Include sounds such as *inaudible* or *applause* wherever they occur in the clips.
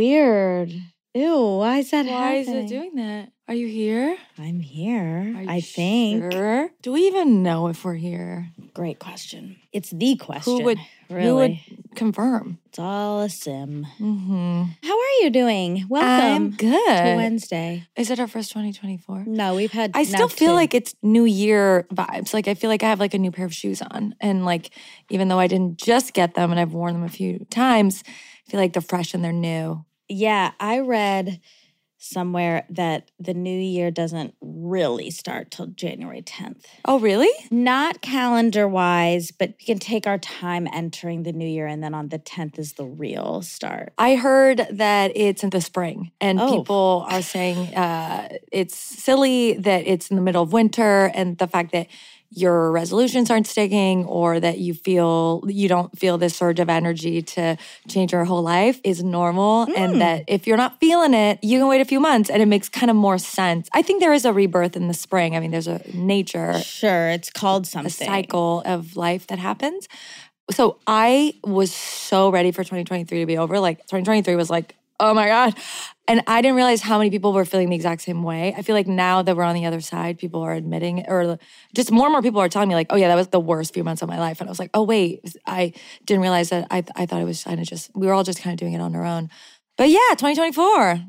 Weird. Ew, why is that Why is happening? it doing that? Are you here? I'm here, Are I think. sure? Do we even know if we're here? Great question. It's the question. Who would- really? Who would confirm? It's all a sim. Mm-hmm. How are you doing? Welcome I'm good. Wednesday. Is it our first 2024? No, we've had. I still feel two. like it's New Year vibes. Like I feel like I have like a new pair of shoes on, and like even though I didn't just get them and I've worn them a few times, I feel like they're fresh and they're new. Yeah, I read somewhere that the new year doesn't really start till January 10th. Oh, really? Not calendar wise, but we can take our time entering the new year, and then on the 10th is the real start. I heard that it's in the spring, and Oh. people are saying uh, it's silly that it's in the middle of winter, and the fact that your resolutions aren't sticking, or that you feel you don't feel this surge of energy to change your whole life is normal, Mm. and that if you're not feeling it, you can wait a few months, and it makes kind of more sense. I think there is a rebirth in the spring. I mean, there's a nature Sure, it's called a something. cycle of life that happens. So I was so ready for 2023 to be over. Like 2023 was like, oh my God. And I didn't realize how many people were feeling the exact same way. I feel like now that we're on the other side, people are admitting or just more and more people are telling me, like, oh yeah, that was the worst few months of my life. And I was like, oh wait, I didn't realize that I, I thought it was kind of just, we were all just kind of doing it on our own. But yeah, 2024,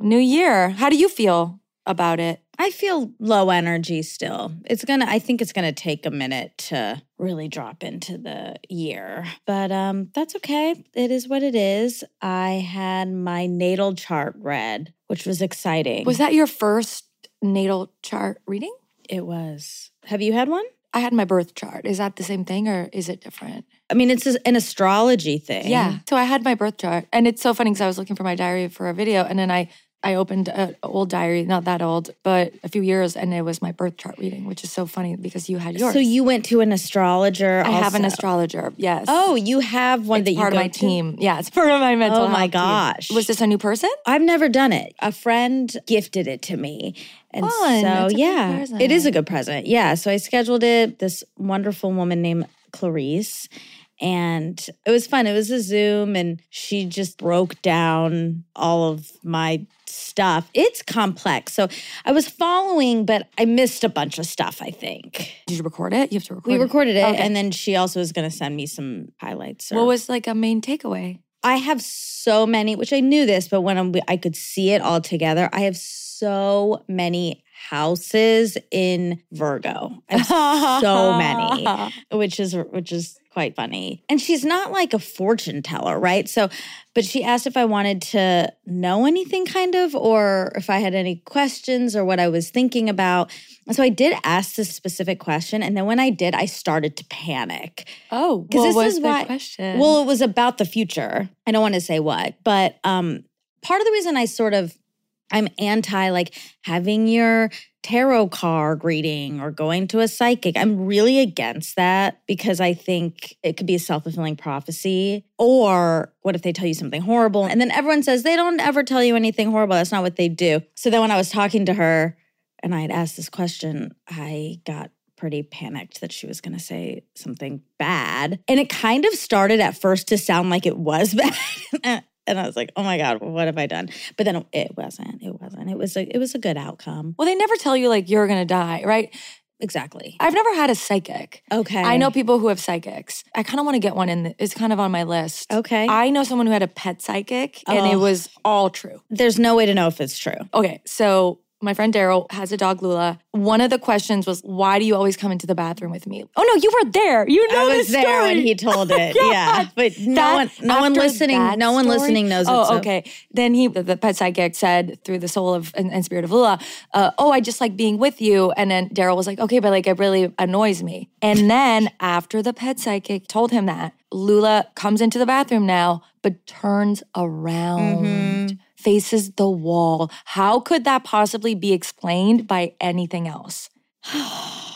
new year. How do you feel about it? I feel low energy still. It's gonna, I think it's gonna take a minute to really drop into the year. But um, that's okay. It is what it is. I had my natal chart read, which was exciting. Was that your first natal chart reading? It was. Have you had one? I had my birth chart. Is that the same thing or is it different? I mean, it's an astrology thing. Yeah. So I had my birth chart. And it's so funny because I was looking for my diary for a video and then I I opened an old diary, not that old, but a few years, and it was my birth chart reading, which is so funny because you had yours. So you went to an astrologer. I have an astrologer. Yes. Oh, you have one it's that you part of my to? team. Yeah, it's *laughs* part of my mental. Oh my health team. gosh. Was this a new person? I've never done it. A friend gifted it to me. And Fun. so, That's a good yeah, it is a good present. Yeah. So I scheduled it, this wonderful woman named Clarice. And it was fun. It was a Zoom, and she just broke down all of my stuff. It's complex. So I was following, but I missed a bunch of stuff, I think. Did you record it? You have to record We it. recorded it, Okay. and then she also was going to send me some highlights. or- What was like a main takeaway? I have so many, which I knew this, but when I'm, I could see it all together, I have so many houses in Virgo. So many, *laughs* which is which is quite funny. And she's not like a fortune teller, right? So, but she asked if I wanted to know anything, kind of, or if I had any questions or what I was thinking about. And so I did ask this specific question, and then when I did, I started to panic. Oh, what this was is the why- question? Well, it was about the future. I don't want to say what, but um part of the reason I sort of I'm anti like having your tarot card reading or going to a psychic. I'm really against that because I think it could be a self-fulfilling prophecy. Or what if they tell you something horrible? And then everyone says they don't ever tell you anything horrible. That's not what they do. So then when I was talking to her and I had asked this question, I got pretty panicked that she was going to say something bad. And it kind of started at first to sound like it was *laughs* bad. And I was like, "Oh my god, what have I done?" But then it wasn't. It wasn't. It was a it was a good outcome. well, they never tell you like you're gonna die, right? Exactly. I've never had a psychic. Okay. I know people who have psychics. I kind of want to get one in. The, it's kind of on my list. Okay. I know someone who had a pet psychic, and it Oh. was all true. There's no way to know if it's true. Okay, so my friend Daryl has a dog, Lula. One of the questions was, "Why do you always come into the bathroom with me?" Oh no, you were there. You know I was there story. when he told *laughs* it. God. yeah, but no That- one, no one listening, no one story- listening knows. Oh, okay. Then he, the, the pet psychic, said through the soul of and, and spirit of Lula, uh, "Oh, I just like being with you." And then Daryl was like, "Okay, but like it really annoys me." And then after the pet psychic told him that, Lula comes into the bathroom now, but turns around. Mm-hmm. Faces the wall. How could that possibly be explained by anything else?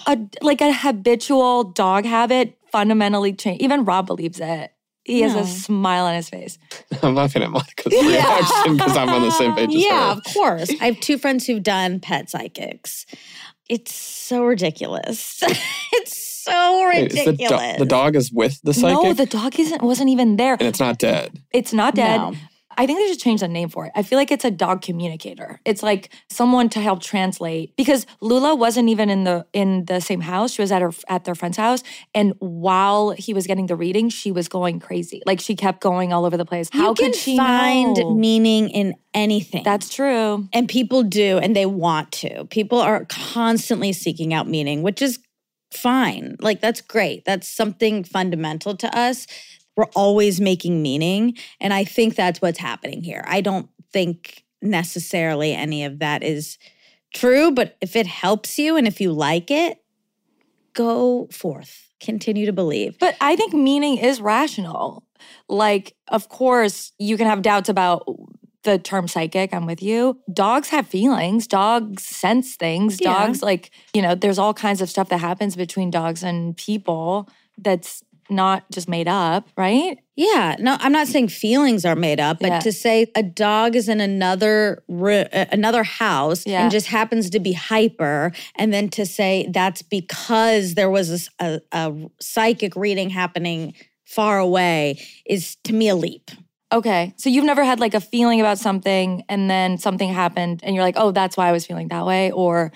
a, like a habitual dog habit fundamentally change. Even Rob believes it. He has No. a smile on his face. *laughs* I'm laughing at Monica's reaction because I'm on the same page as *laughs* Yeah, her. of course. *laughs* I have two friends who've done pet psychics. It's so ridiculous. it's so Wait, the, do- ridiculous. the dog is with the psychic No, the dog isn't wasn't even there. and it's not dead. It's not dead. No. I think they should change the name for it. I feel like it's a dog communicator. It's like someone to help translate because Lula wasn't even in the in the same house. She was at her at their friend's house, and while he was getting the reading, she was going crazy. Like she kept going all over the place. You How can could she find know? meaning in anything. That's true. and people do, and they want to. People are constantly seeking out meaning, which is fine. Like that's great. That's something fundamental to us. We're always making meaning, and I think that's what's happening here. I don't think necessarily any of that is true, but if it helps you and if you like it, go forth. Continue to believe. But I think meaning is rational. Like, of course, you can have doubts about the term psychic. I'm with you. Dogs have feelings. Dogs sense things. Yeah. Dogs, like, you know, there's all kinds of stuff that happens between dogs and people that's not just made up, right? Yeah, no, I'm not saying feelings are made up, but Yeah. to say a dog is in another another house Yeah. and just happens to be hyper, and then to say that's because there was a a psychic reading happening far away is to me a leap. Okay. So you've never had like a feeling about something and then something happened and you're like, oh, that's why I was feeling that way. Or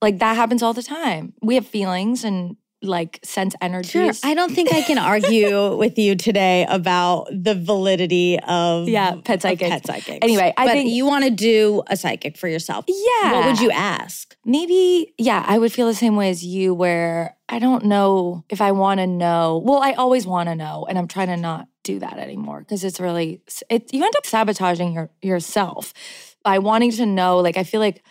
like that happens all the time. We have feelings and like sense energies. I don't think I can argue *laughs* with you today about the validity of Yeah, pet of psychics. Pet psychics. Anyway, I but think- you want to do a psychic for yourself. yeah. What would you ask? Maybe, yeah, I would feel the same way as you, where I don't know if I want to know. Well, I always want to know, and I'm trying to not do that anymore because it's really, it, you end up sabotaging your yourself by wanting to know. Like, I feel like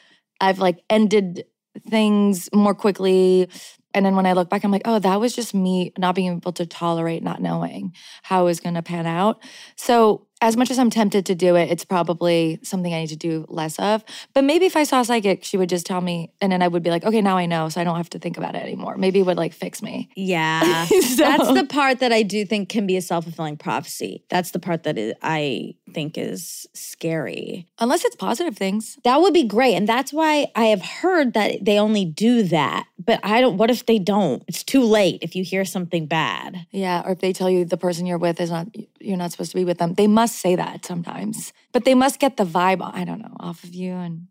I've like ended things more quickly. And then when I look back, I'm like, oh, that was just me not being able to tolerate not knowing how it was going to pan out. So, as much as I'm tempted to do it, it's probably something I need to do less of. But maybe if I saw a psychic, she would just tell me, and then I would be like, okay, now I know, so I don't have to think about it anymore. Maybe it would like fix me. Yeah. *laughs* So- That's the part that I do think can be a self fulfilling prophecy. That's the part that is, I think is scary. Unless it's positive things. That would be great. And that's why I have heard that they only do that. But I don't, what if they don't? It's too late if you hear something bad. Yeah, or if they tell you the person you're with is not, you're not supposed to be with them. They must say that sometimes, but they must get the vibe. I don't know, off of you and.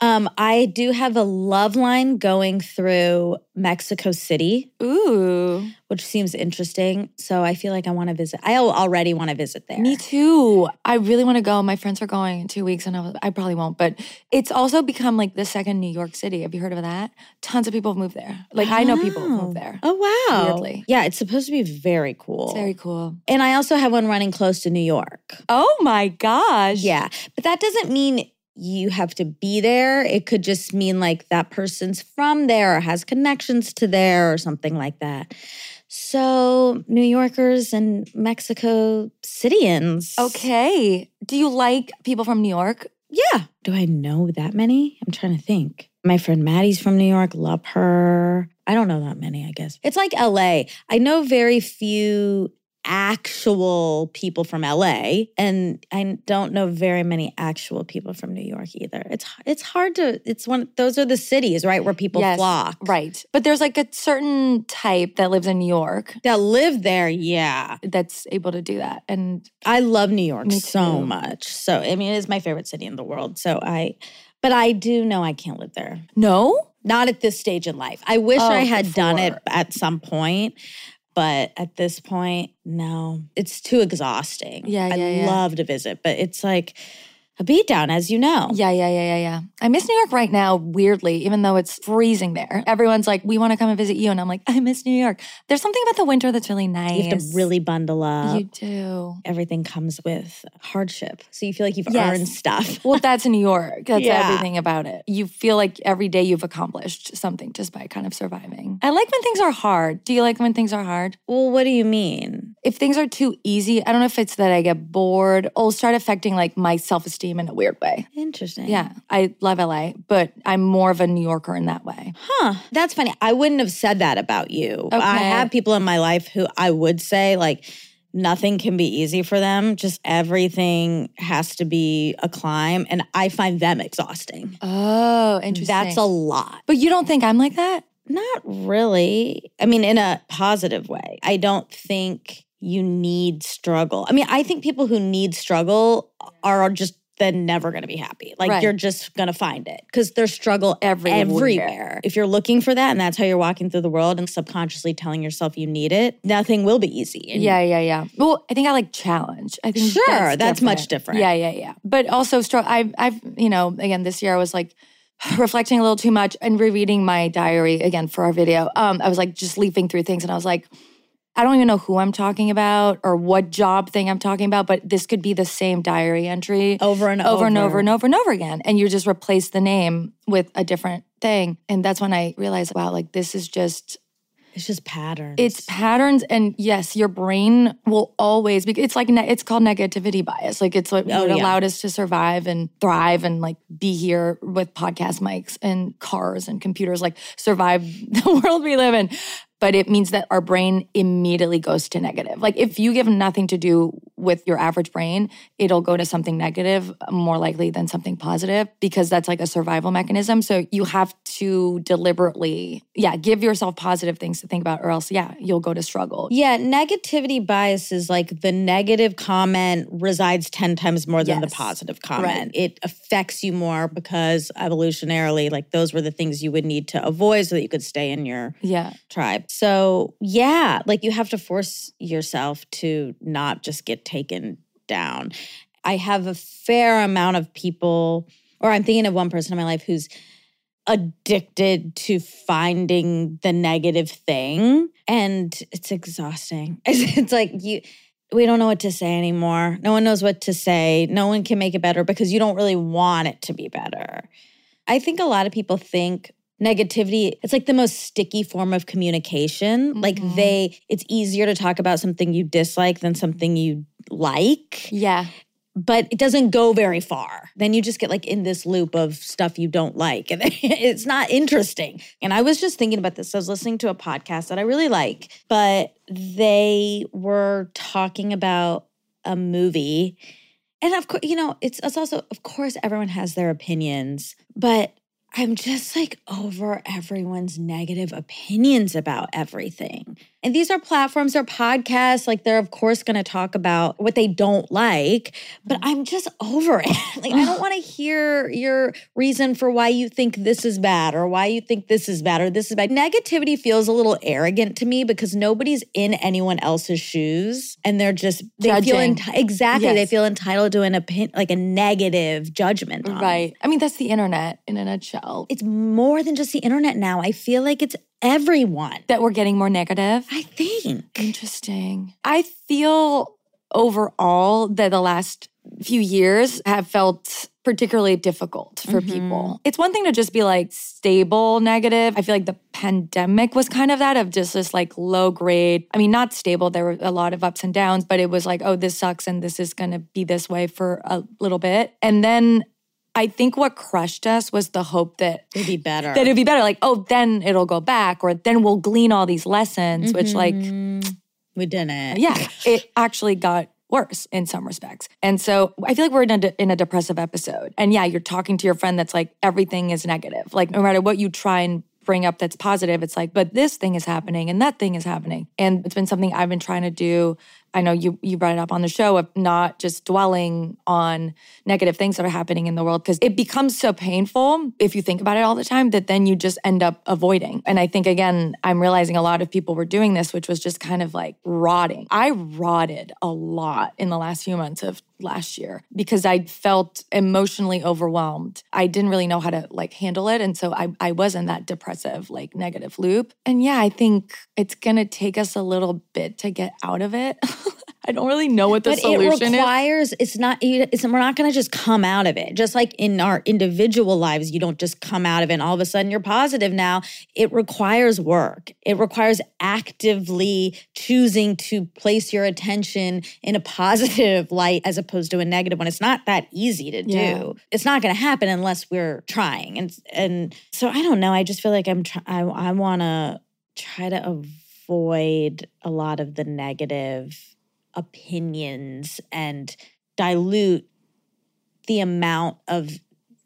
Um, I do have a love line going through Mexico City, Ooh, which seems interesting. So I feel like I want to visit. I already want to visit there. me too. I really want to go. My friends are going in two weeks, and I, was, I probably won't. But it's also become like the second New York City. Have you heard of that? Tons of people have moved there. Like I know people Oh. moved there. Oh wow! Weirdly. yeah, it's supposed to be very cool. It's very cool. and I also have one running close to New York. Oh my gosh. Yeah, but that doesn't mean you have to be there. It could just mean like that person's from there or has connections to there or something like that. So, New Yorkers and Mexico Cityans. Okay. Do you like people from New York? Yeah. Do I know that many? I'm trying to think. My friend Maddie's from New York. Love her. I don't know that many, I guess. It's like LA. I know very few actual people from LA and I don't know very many actual people from New York either. It's it's hard to it's one those are the cities, right, where people Yes, flock. Right. But there's like a certain type that lives in New York That live there, yeah. that's able to do that. And I love New York so much. So I mean it is my favorite city in the world. So I but I do know I can't live there. no? Not at this stage in life. I wish Oh, I had done it at some point, but at this point, no. It's too exhausting. Yeah, I yeah, yeah. love to visit, but it's like a beatdown, as you know. Yeah, yeah, yeah, yeah, yeah. I miss New York right now, weirdly, even though it's freezing there. Everyone's like, we want to come and visit you. And I'm like, I miss New York. There's something about the winter that's really nice. You have to really bundle up. You do. Everything comes with hardship. So you feel like you've Yes. earned stuff. *laughs* Well, that's New York. That's Yeah. everything about it. You feel like every day you've accomplished something just by kind of surviving. I like when things are hard. Do you like when things are hard? Well, what do you mean? If things are too easy, I don't know if it's that I get bored. It'll start affecting like my self esteem in a weird way. Interesting. Yeah, I love LA, but I'm more of a New Yorker in that way. Huh. That's funny. I wouldn't have said that about you. I have people in my life who I would say, like, nothing can be easy for them. Just everything has to be a climb. And I find them exhausting. Oh, interesting. That's a lot. But you don't think I'm like that? Not really. I mean, in a positive way. I don't think you need struggle. I mean, I think people who need struggle are just then never going to be happy. Like Right. you're just going to find it because there's struggle Everywhere. everywhere. If you're looking for that and that's how you're walking through the world and subconsciously telling yourself you need it, nothing will be easy. And Yeah, yeah, yeah. Well, I think I like challenge. I think Sure, that's much different. Yeah, yeah, yeah. But also, str- I've, I've, you know, again, this year I was like *sighs* reflecting a little too much and rereading my diary again for our video. Um, I was like just leafing through things, and I was like, I don't even know who I'm talking about or what job thing I'm talking about, but this could be the same diary entry over and over and over over and over and over again. And you just replace the name with a different thing. And that's when I realized, wow, like this is just It's just patterns. it's patterns and yes your brain will always be it's like ne- it's called negativity bias like it's what, Oh, yeah. allowed us to survive and thrive and like be here with podcast mics and cars and computers like survive *laughs* the world we live in but it means that our brain immediately goes to negative. Like if you give nothing to do with your average brain it'll go to something negative more likely than something positive because that's like a survival mechanism. So you have to deliberately yeah give yourself positive things to think about or else yeah you'll go to struggle. Yeah, negativity bias is like the negative comment resides 10 times more than the positive comment. It affects you more because evolutionarily, like those were the things you would need to avoid so that you could stay in your yeah. tribe. So, yeah, like you have to force yourself to not just get taken down. I have a fair amount of people, or I'm thinking of one person in my life who's addicted to finding the negative thing and it's exhausting. *laughs* It's like you we don't know what to say anymore. No one knows what to say. No one can make it better because you don't really want it to be better. I think a lot of people think negativity it's like the most sticky form of communication. Like Mhm. they it's easier to talk about something you dislike than something you like yeah but it doesn't go very far. Then you just get like in this loop of stuff you don't like. And *laughs* it's not interesting. And I was just thinking about this. I was listening to a podcast that I really like, but they were talking about a movie. And of course, you know, it's, it's also, of course, everyone has their opinions, but I'm just like over everyone's negative opinions about everything. And these are platforms or podcasts. Like they're, of course, going to talk about what they don't like, but mm. I'm just over it. *laughs* like, I don't *laughs* want to hear your reason for why you think this is bad or why you think this is bad or this is bad. Negativity feels a little arrogant to me because nobody's in anyone else's shoes and they're just, they feel enti- exactly, they feel entitled to an opinion, like a negative judgment. on right i mean that's the internet in a nutshell It's more than just the internet now. I feel like it's everyone. that we're getting more negative I think. Interesting. I feel overall that the last few years have felt particularly difficult for Mhm. people. It's one thing to just be like stable negative. I feel like the pandemic was kind of that of just this like low grade. I mean, not stable. There were a lot of ups and downs, but it was like, oh, this sucks and this is going to be this way for a little bit. And then I think what crushed us was the hope that It'd be better. that it'd be better. Like, oh, then it'll go back, or then we'll glean all these lessons, which like Mhm. we didn't. yeah, it actually got worse in some respects. And so I feel like we're in a, de- in a depressive episode. And yeah, you're talking to your friend that's like, everything is negative. Like, no matter what you try and bring up that's positive, it's like, but this thing is happening and that thing is happening. And it's been something I've been trying to do. I know you you brought it up on the show of not just dwelling on negative things that are happening in the world because it becomes so painful if you think about it all the time that then you just end up avoiding. And I think again, I'm realizing a lot of people were doing this, which was just kind of like rotting. I rotted a lot in the last few months of last year because I felt emotionally overwhelmed. I didn't really know how to like handle it. And so I, I was in that depressive, like negative loop. And yeah, I think it's gonna take us a little bit to get out of it. *laughs* I don't really know what the But it solution is. requires it's not it's we're not going to just come out of it. Just like in our individual lives you don't just come out of it and all of a sudden you're positive now. It requires work. It requires actively choosing to place your attention in a positive *laughs* light as opposed to a negative one. It's not that easy to do. Yeah. It's not going to happen unless we're trying. And and so I don't know. I just feel like I'm try- I I want to try to avoid a lot of the negative opinions and dilute the amount of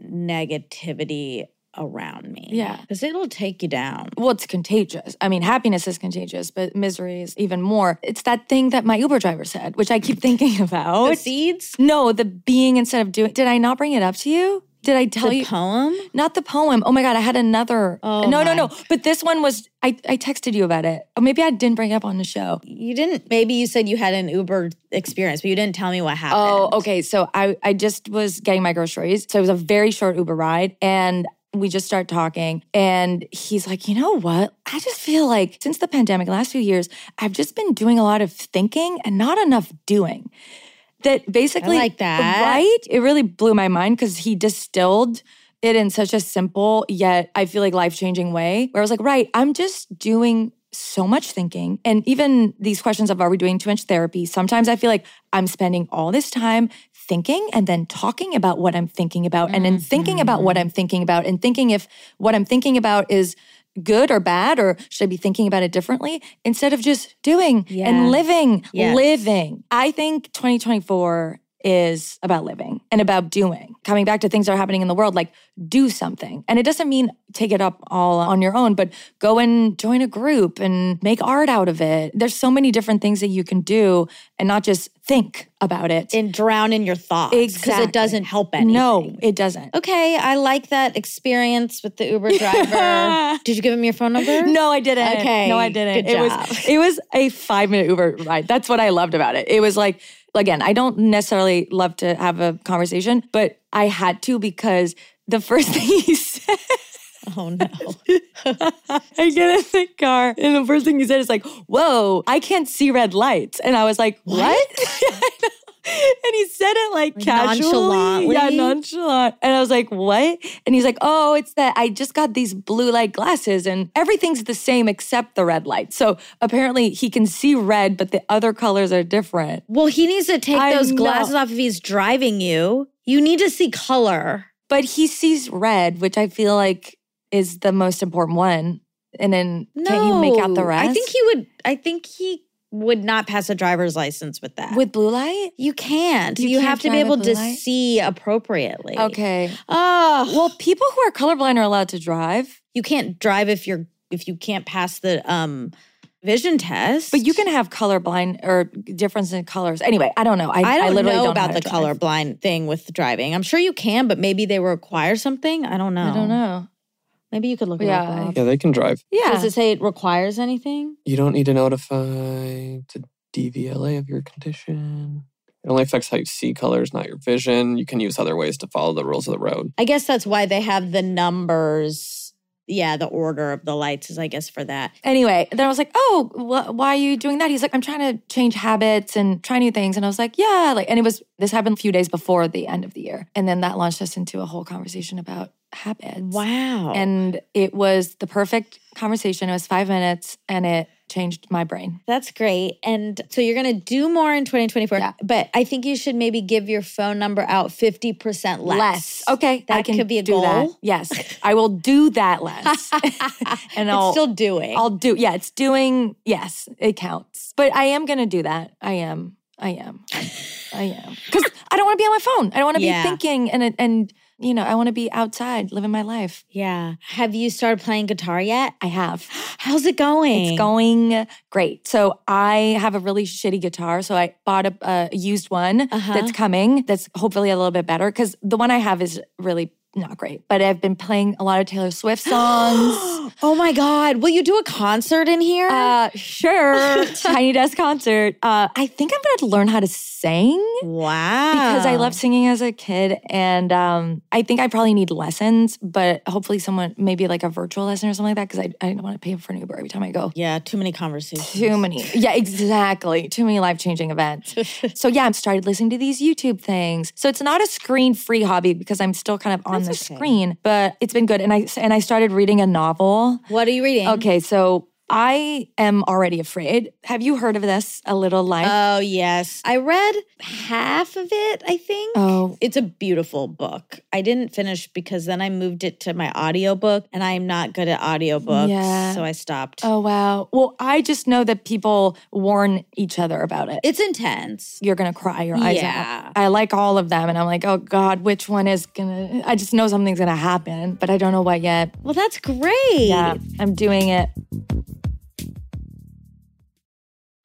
negativity around me. Yeah. Because it'll take you down. well, it's contagious. I mean, happiness is contagious, but misery is even more. It's that thing that my Uber driver said, which I keep *laughs* thinking about. The seeds? no, the being instead of doing. Did I not bring it up to you? Did I tell The you? poem? Not the poem. Oh my God, I had another. Oh no, no, my. no. But this one was, I, I texted you about it. Or maybe I didn't bring it up on the show. You didn't, maybe you said you had an Uber experience, but you didn't tell me what happened. Oh, okay. So I, I just was getting my groceries. So it was a very short Uber ride. And we just start talking. And he's like, you know what? I just feel like since the pandemic, last few years, I've just been doing a lot of thinking and not enough doing. That basically, like that. Right? It really blew my mind because he distilled it in such a simple yet I feel like life changing way where I was like, right, I'm just doing so much thinking. And even these questions of are we doing too much therapy? Sometimes I feel like I'm spending all this time thinking and then talking about what I'm thinking about and then thinking about what mm-hmm. I'm thinking about and thinking if what I'm thinking about is good or bad or should I be thinking about it differently instead of just doing Yeah. and living, living. I think 2024 is about living and about doing. Coming back to things that are happening in the world, like do something. And it doesn't mean take it up all on your own, but go and join a group and make art out of it. There's so many different things that you can do and not just think about it. And drown in your thoughts. Because Exactly. it doesn't help anything. No, it doesn't. Okay, I like that experience with the Uber *laughs* driver. Did you give him your phone number? *laughs* No, I didn't. Okay, No, I didn't. good it job. was it was a five minute Uber ride. That's what I loved about it. It was like again, I don't necessarily love to have a conversation, but I had to because the first *laughs* thing he said Oh no. I get in the car, and the first thing he said is like, "Whoa, I can't see red lights," and I was like, "What?" *laughs* Know. *laughs* and he said it like, Like casually, yeah, nonchalant. And I was like, "What?" And he's like, "Oh, it's that I just got these blue light glasses, and everything's the same except the red light. So apparently, he can see red, but the other colors are different." Well, he needs to take I those know. glasses off if he's driving you. You need to see color. But he sees red, which I feel like is the most important one. And then No, can't you make out the rest? I think he would. I think he would not pass a driver's license with that. with blue light. you can't. You You, can't have to be able to light? see appropriately. Okay. Oh, Well, people who are colorblind are allowed to drive, you can't drive if you're if you can't pass the um vision test. but you can have colorblind or difference in colors. Anyway, I don't know. I, I don't literally know don't about the colorblind thing with driving. I'm sure you can, but maybe they require something. I don't know. I don't know. Maybe you could look it Yeah, up. Yeah, they can drive. Yeah. Does it say it requires anything? You don't need to notify the DVLA of your condition. It only affects how you see colors, not your vision. You can use other ways to follow the rules of the road. I guess that's why they have the numbers. Yeah, the order of the lights is, I guess, for that. Anyway, then I was like, "Oh, wh- why are you doing that?" He's like, "I'm trying to change habits and try new things." And I was like, "Yeah." Like, and it was this happened a few days before the end of the year, and then that launched us into a whole conversation about habits. Wow. And it was the perfect conversation. It was five minutes, and it changed my brain. That's great. And so you're going to do more in 2024. Yeah. But I think you should maybe give your phone number out 50% less. Okay, That could be a do that. goal. Yes, I will do that less, *laughs* and I'll still doing. I'll do. Yeah, it's doing. Yes, it counts. But I am gonna do that. I am. I am. I am. Because I don't want to be on my phone. I don't want to Yeah. be thinking and and you know I want to be outside living my life. yeah. Have you started playing guitar yet? I have. How's it going? It's going great. So I have a really shitty guitar. So I bought a, used one Uh-huh. that's coming. That's hopefully a little bit better because the one I have is really not great. But I've been playing a lot of Taylor Swift songs. *gasps* oh my God. Will you do a concert in here? uh, sure, *laughs* Tiny Desk concert. Uh, I think I'm going to learn how to sing. wow. Because I loved singing as a kid, and um, I think I probably need lessons, but hopefully someone, maybe like a virtual lesson or something like that, because I, I don't want to pay for an Uber every time I go. Yeah, too many conversations. Too many. Yeah, exactly. Too many life changing events. *laughs* so, yeah, I've started listening to these YouTube things. So, it's not a screen free hobby because I'm still kind of on That's the okay. screen, but it's been good. And I, and I started reading a novel. What are you reading? Okay, so I am already afraid. Have you heard of this? A Little Life? Oh, yes. I read half of it, I think. oh, It's a beautiful book. I didn't finish because then I moved it to my audiobook and I'm not good at audiobooks. Yeah. So I stopped. oh, wow. Well, I just know that people warn each other about it. It's intense. You're gonna cry your eyes Yeah. out. I like all of them, and I'm like, oh God, which one is gonna? I just know something's gonna happen, but I don't know what yet. Well, that's great. Yeah, I'm doing it.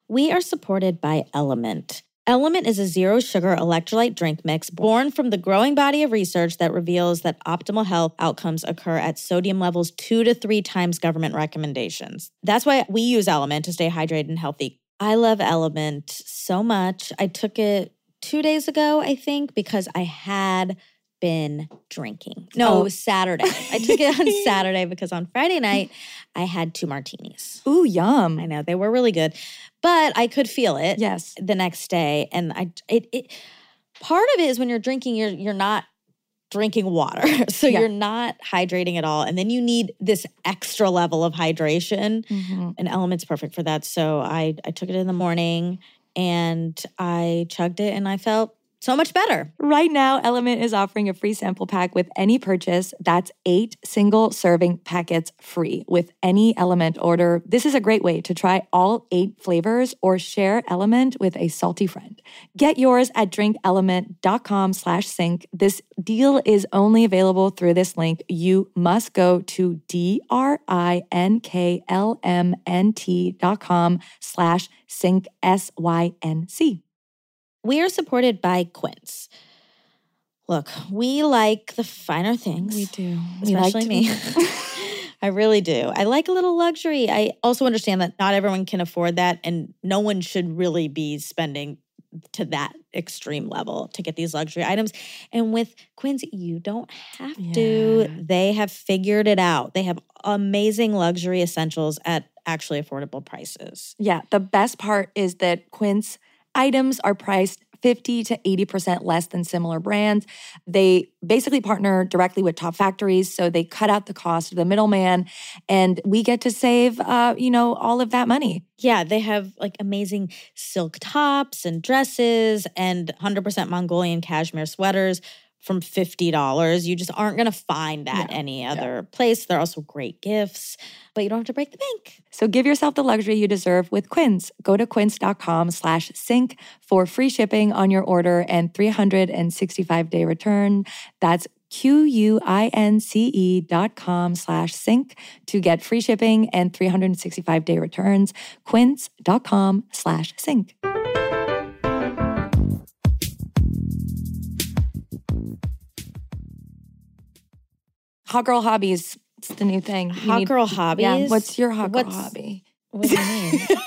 We are supported by Element. Element is a zero sugar electrolyte drink mix born from the growing body of research that reveals that optimal health outcomes occur at sodium levels two to three times government recommendations. That's why we use Element to stay hydrated and healthy. I love Element so much. I took it two days ago, I think, because I had been drinking. No, Oh. it was Saturday. I took it on *laughs* Saturday because on Friday night, I had two martinis. Ooh, yum. I know they were really good, but I could feel it Yes. the next day, and I it, it part of it is when you're drinking, you're you're not drinking water, *laughs* so Yeah. you're not hydrating at all, and then you need this extra level of hydration. Mhm. An element's perfect for that. So I I took it in the morning and I chugged it, and I felt so much better. Right now, Element is offering a free sample pack with any purchase. That's eight single serving packets free with any Element order. This is a great way to try all eight flavors or share Element with a salty friend. Get yours at drinkelement.com slash sync. This deal is only available through this link. You must go to D-R-I-N-K-L-M-N-T dot com slash sync, S-Y-N-C. We are supported by Quince. Look, we like the finer things. We do. especially me. *laughs* I really do. I like a little luxury. I also understand that not everyone can afford that, and no one should really be spending to that extreme level to get these luxury items. And with Quince, you don't have to. They have figured it out. They have amazing luxury essentials at actually affordable prices. Yeah, the best part is that Quince items are priced 50 to 80% less than similar brands. They basically partner directly with top factories, so they cut out the cost of the middleman, and we get to save, uh, you know, all of that money. Yeah, they have like amazing silk tops and dresses and 100% Mongolian cashmere sweaters from $50. You just aren't going to find that any other place. They're also great gifts, but you don't have to break the bank. So give yourself the luxury you deserve with Quince. Go to quince.com slash sync for free shipping on your order and 365 day return. That's Q-U-I-N-C-E E dot com slash sync to get free shipping and 365 day returns. Quince.com slash sync. Hot girl hobbies. It's the new thing. You Hot need- girl Yeah. hobbies? What's your hot girl What's- hobby? What do you mean? *laughs*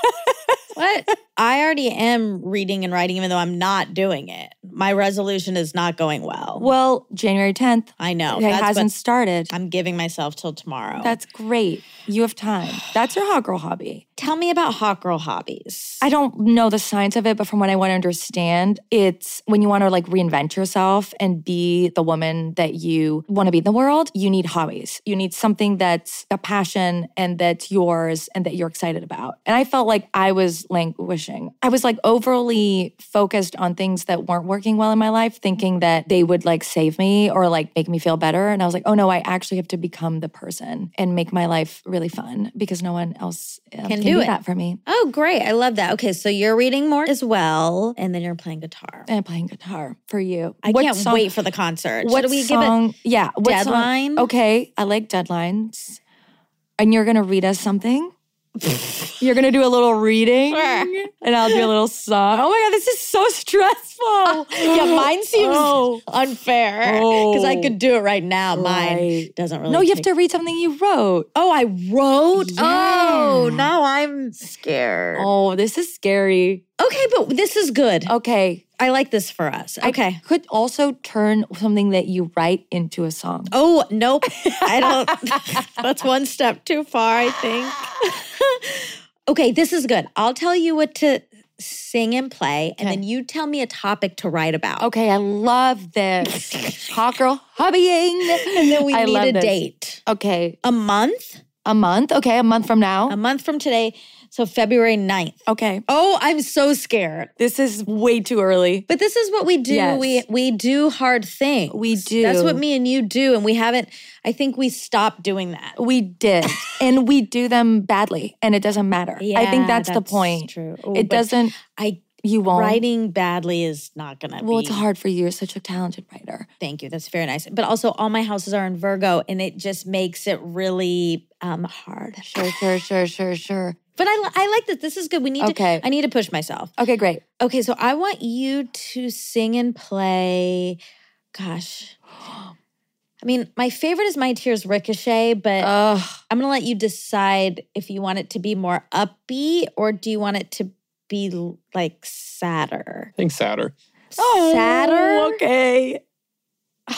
what? I already am reading and writing, even though I'm not doing it. My resolution is not going well. Well, January 10th. I know. it That's hasn't what started. I'm giving myself till tomorrow. That's great. You have time. That's your hot girl hobby. Tell me about hot girl hobbies. I don't know the science of it, but from what I want to understand, it's when you want to like reinvent yourself and be the woman that you want to be in the world, you need hobbies. You need something that's a passion and that's yours and that you're excited about. And I felt like I was languishing. I was like overly focused on things that weren't working well in my life, thinking that they would like save me or like make me feel better. And I was like, oh no, I actually have to become the person and make my life really fun because no one else uh, Can can, do do, it. that for me. Oh, great. I love that. Okay, so you're reading more as well, and then you're playing guitar. and playing guitar for you. I What can't song- wait for the concert. What Should we song? yeah, give what a song- deadline? Okay, I like deadlines. And you're gonna read us something. You're gonna do a little reading, and I'll do a little song. Oh my god, this is so stressful. *laughs* Yeah, mine seems Oh. unfair because I Oh. could do it right now. Mine Right. doesn't really. No, you have to read something you wrote. Oh, I wrote. Oh, now I'm scared. Oh, this is scary. Okay, but this is good. Okay, I like this for us. Okay. I could also turn something that you write into a song. Oh, nope. *laughs* I don't. *laughs* That's one step too far, I think. okay, this is good. I'll tell you what to sing and play, and Okay. then you tell me a topic to write about. Okay, I love this. *laughs* Hot girl hobbying. And then we I need a this. date. Okay, A month? A month? Okay, a month from now. A month from today, so February 9th. okay. Oh, I'm so scared. This is way too early. But this is what we do. Yes. We we do hard things. We do. That's what me and you do, and we haven't. I think we stopped doing that. We did. *laughs* and we do them badly and it doesn't matter. Yeah, I think Yeah, that's, the point. True. Oh, It doesn't I you won't. writing badly is not gonna well, be. it's hard for you. You're such a talented writer. Thank you. That's very nice. But also, all my houses are in Virgo, and it just makes it really um hard. Sure, sure, sure, sure, sure. But I, I like this. This is good. We need Okay. to. I need to push myself. Okay, great. Okay, so I want you to sing and play. Gosh. I mean, my favorite is My Tears Ricochet, but Ugh. I'm going to let you decide if you want it to be more upbeat or do you want it to be like sadder? I think sadder. sadder? Oh, okay. *sighs*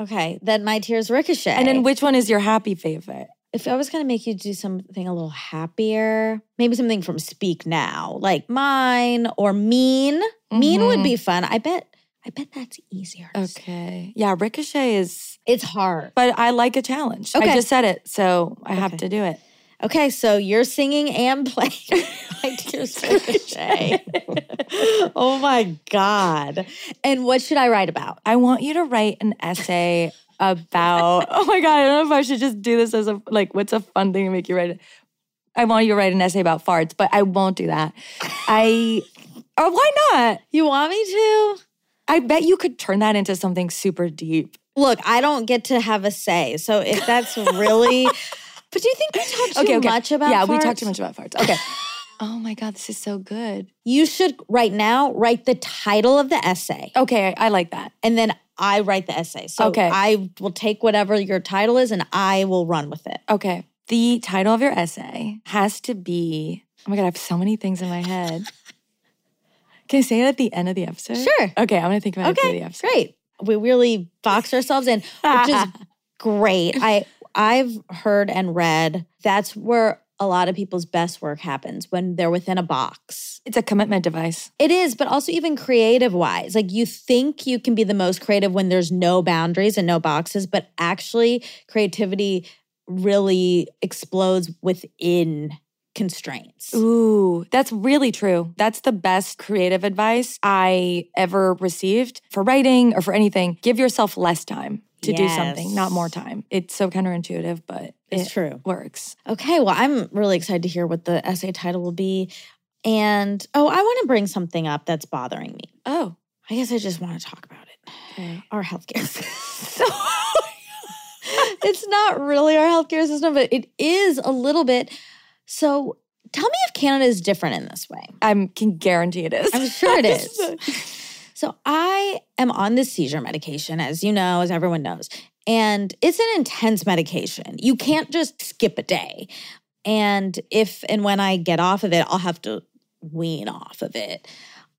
Okay, then My Tears Ricochet. And then which one is your happy favorite? If I was going to make you do something a little happier, maybe something from Speak Now, like Mine or Mean. Mean would be mm-hmm. fun. I bet. I bet that's easier. Okay. Yeah, Ricochet is It's hard. but I like a challenge. I just said it, so I have to do it. Okay, so you're singing and playing *laughs* My Tears *laughs* Ricochet. oh my God. And what should I write about? I want you to write an essay about. *laughs* oh my god! I don't know if I should just do this as a like. What's a fun thing to make you write? it? I want you to write an essay about farts, but I won't do that. I. *laughs* Or oh, why not? You want me to? I bet you could turn that into something super deep. Look, I don't get to have a say. So if that's *laughs* really. But do you think we talk too much about Yeah, we talk too much about farts. Okay. Oh my god, this is so good. You should right now write the title of the essay. Okay, I, I like that. and then I write the essay. So Okay. I will take whatever your title is and I will run with it. Okay. The title of your essay has to be. Oh my god, I have so many things in my head. *laughs* Can I say it at the end of the episode? Sure. Okay, I'm gonna think about it at the end of the episode. great. We really boxed ourselves in, which is *laughs* great. I I've heard and read that's where a lot of people's best work happens when they're within a box. It's a commitment device. It is, but also even creative wise. Like you think you can be the most creative when there's no boundaries and no boxes, but actually creativity really explodes within constraints. Ooh, that's really true. That's the best creative advice I ever received for writing or for anything. Give yourself less time to do something, not more time. It's so counterintuitive, but It's it true. works. Okay, well, I'm really excited to hear what the essay title will be. And oh, I want to bring something up that's bothering me. Oh, I guess I just want to talk about it. okay. Our healthcare *laughs* system. *laughs* it's not really our healthcare system, but it is a little bit. So tell me if Canada is different in this way. I can guarantee it is. I'm sure it *laughs* is. So I am on this seizure medication, as you know, as everyone knows. And it's an intense medication. You can't just skip a day. And if and when I get off of it, I'll have to wean off of it.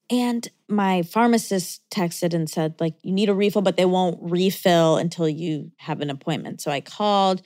And my pharmacist texted and said, like, you need a refill, but they won't refill until you have an appointment. So I called.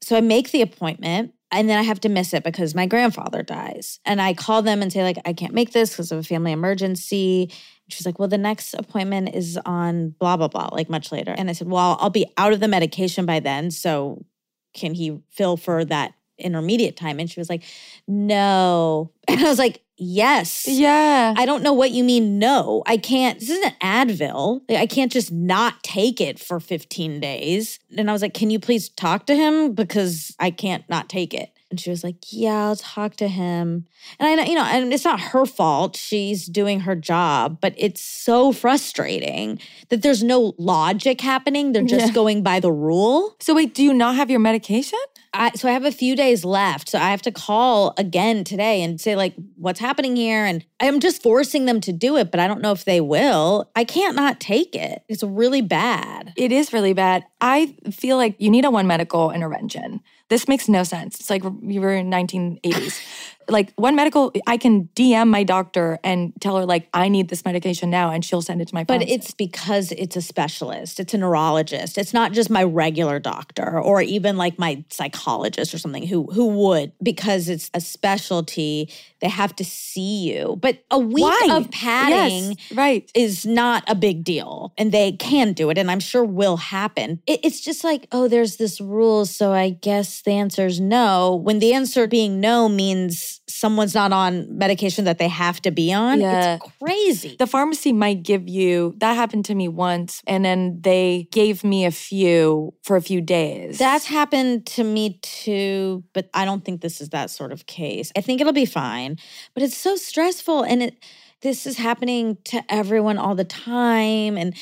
So I make the appointment and then I have to miss it because my grandfather dies. And I call them and say, like, I can't make this because of a family emergency. She's like, well, the next appointment is on blah, blah, blah, like much later. And I said, well, I'll be out of the medication by then. So can he fill for that intermediate time? And she was like, no. *laughs* And I was like, yes. yeah. I don't know what you mean, no. I can't. This isn't Advil. I can't just not take it for 15 days. And I was like, can you please talk to him? Because I can't not take it. And she was like, yeah, I'll talk to him. And I know, you know, and it's not her fault. She's doing her job, but it's so frustrating that there's no logic happening. They're just Yeah. going by the rule. so wait, do you not have your medication? I, so I have a few days left. So I have to call again today and say, like, what's happening here? And I'm just forcing them to do it, but I don't know if they will. I can't not take it. It's really bad. It is really bad. I feel like you need a one medical intervention. This makes no sense. It's like we were in 1980s. Like one medical, I can DM my doctor and tell her like I need this medication now, and she'll send it to my. But it's because it's a specialist, it's a neurologist. It's not just my regular doctor or even like my psychologist or something who who would because it's a specialty. They have to see you. But a week Why? of padding Yes, right. is not a big deal and they can do it and i'm sure will happen it, it's just like oh there's this rule so i guess the answer is no. When the answer being no means someone's not on medication that they have to be on, Yeah. it's crazy. the pharmacy might give you that happened to me once and then they gave me a few for a few days That's happened to me too, but I don't think this is that sort of case. I think it'll be fine, but it's so stressful and it this is happening to everyone all the time and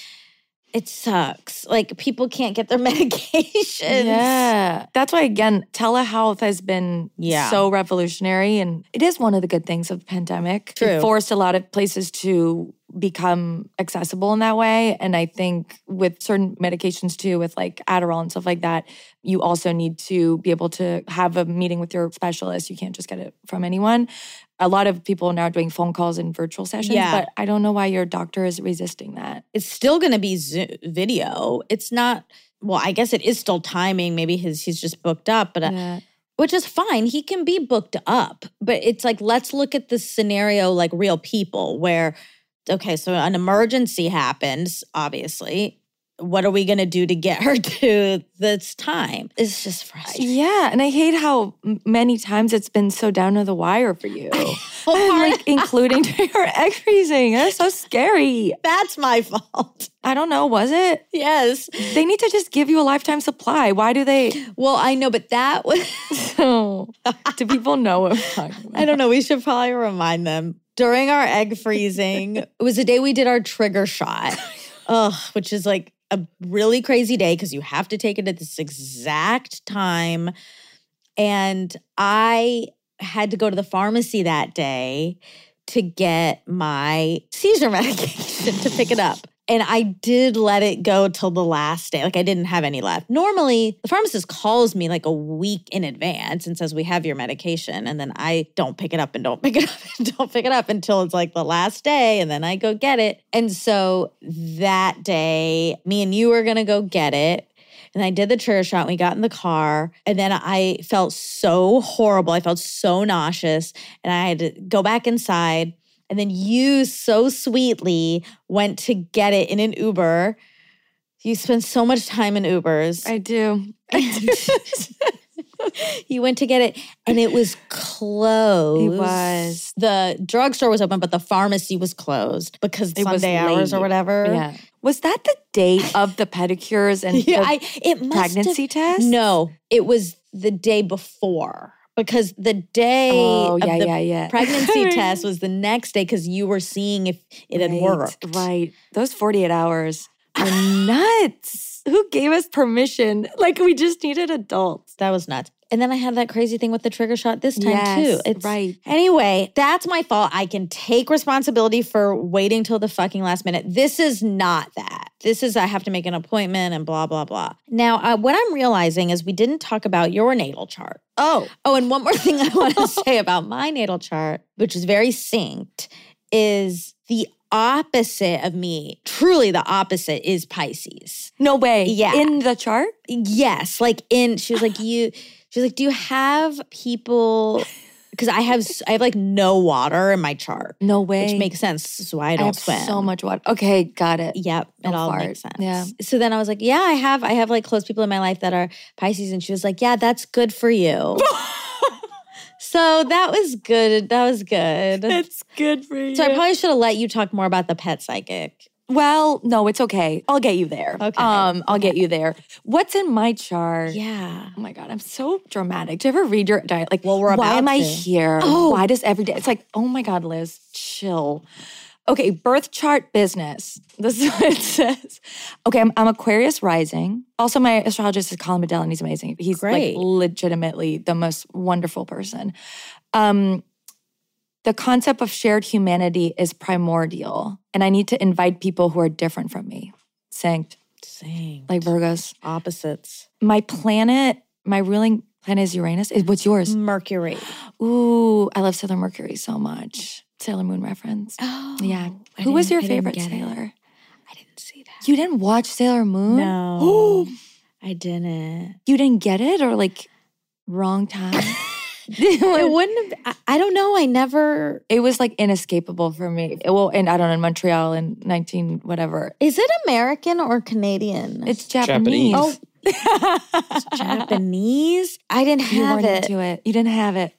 it sucks. Like people can't get their *laughs* medications. yeah that's why again telehealth has been Yeah. so revolutionary and it is one of the good things of the pandemic True. it forced a lot of places to become accessible in that way and i think with certain medications too with like adderall and stuff like that you also need to be able to have a meeting with your specialist you can't just get it from anyone a lot of people are now doing phone calls and virtual sessions Yeah. but i don't know why your doctor is resisting that It's still going to be video. It's not well, I guess it is still timing. Maybe his he's just booked up, but uh, which is fine. He can be booked up, but it's like let's look at the scenario like real people where okay, so an emergency happens, obviously. What are we going to do to get her *laughs* to this time? It's just frustrating. Yeah, and I hate how many times it's been so down to the wire for you. *laughs* like *laughs* including your egg freezing. That's so scary. That's my fault. I don't know, was it? Yes. They need to just give you a lifetime supply. Why do they? Well, I know, but that was do people know what I'm talking about? I don't know. We should probably remind them. During our egg freezing, it was the day we did our trigger shot. Ugh, which is like a really crazy day because you have to take it at this exact time. And I had to go to the pharmacy that day to get my seizure *laughs* medication to pick it up. And I did let it go till the last day. Like I didn't have any left. Normally, the pharmacist calls me like a week in advance and says, We have your medication. And then I don't pick it up and don't *laughs* pick it up and don't pick it up until it's like the last day. And then I go get it. And so that day, me and you were going to go get it. And I did the trigger shot. And we got in the car, and then I felt so horrible. I felt so nauseous, and I had to go back inside. And then you so sweetly went to get it in an Uber. You spend so much time in Ubers. I do. *laughs* you went to get it, and it was closed. It was. The drugstore was open, but the pharmacy was closed because It Sunday hours or whatever. Yeah. Was that the date of the pedicures and *laughs* Yeah, the I, it must have- pregnancy test? No, it was the day before because the day Oh, of yeah, the yeah, yeah. pregnancy *laughs* test was the next day because you were seeing if it had worked. Right. Those 48 hours are *sighs* nuts. Who gave us permission? Like we just needed adults. That was nuts. And then I had that crazy thing with the trigger shot this time Yes, too. It's right. Anyway, that's my fault. I can take responsibility for waiting till the fucking last minute. This is not that. This is I have to make an appointment and blah blah blah. Now, uh, what I'm realizing is we didn't talk about your natal chart. Oh, Oh, and one more thing I want to *laughs* say about my natal chart, which is very synced, is the opposite of me. Truly, the opposite is Pisces. no way. Yeah. In the chart? Yes, like in she was like you. She's like, do you have people? *laughs* Because I have I have like no water in my chart, No way. which makes sense. Why I I don't have swim. so much water. Okay, got it. Yep, it all fart. makes sense. Yeah. So then I was like, yeah, I have I have like close people in my life that are Pisces, and she was like, yeah, that's good for you. *laughs* so that was good. That was good. It's good for you. so I probably should have let you talk more about the pet psychic. well, no, it's okay. I'll get you there. Okay. Um, I'll get you there. What's in my chart? Yeah. Oh my god, I'm so dramatic. Do you ever read your diet? Like, Well, we're why am I here? Oh. Why does every day? It's like, oh my god, Liz, chill. Okay, birth chart business. *laughs* This is what it says. Okay, I'm, I'm Aquarius rising. Also, my astrologist is Colin Bedell, and he's amazing. He's Great. like legitimately the most wonderful person. Um, the concept of shared humanity is primordial, and I need to invite people who are different from me. Sanct, Same. like Virgos. opposites. My planet, my ruling planet is Uranus. What's yours? Mercury. Ooh, I love Sailor Mercury so much. Sailor Moon reference. Oh. Yeah. I Who was your I favorite get it. sailor? I didn't see that. You didn't watch Sailor Moon? No. *gasps* I didn't. You didn't get it or like wrong time? *laughs* *laughs* It wouldn't have, I, I don't know. I never. it was like inescapable for me. It, Well, and I don't know, in Montreal in 19 whatever. Is it American or Canadian? It's Japanese. Japanese. Oh, *laughs* Japanese. I didn't have you have weren't it. into it. You didn't have it.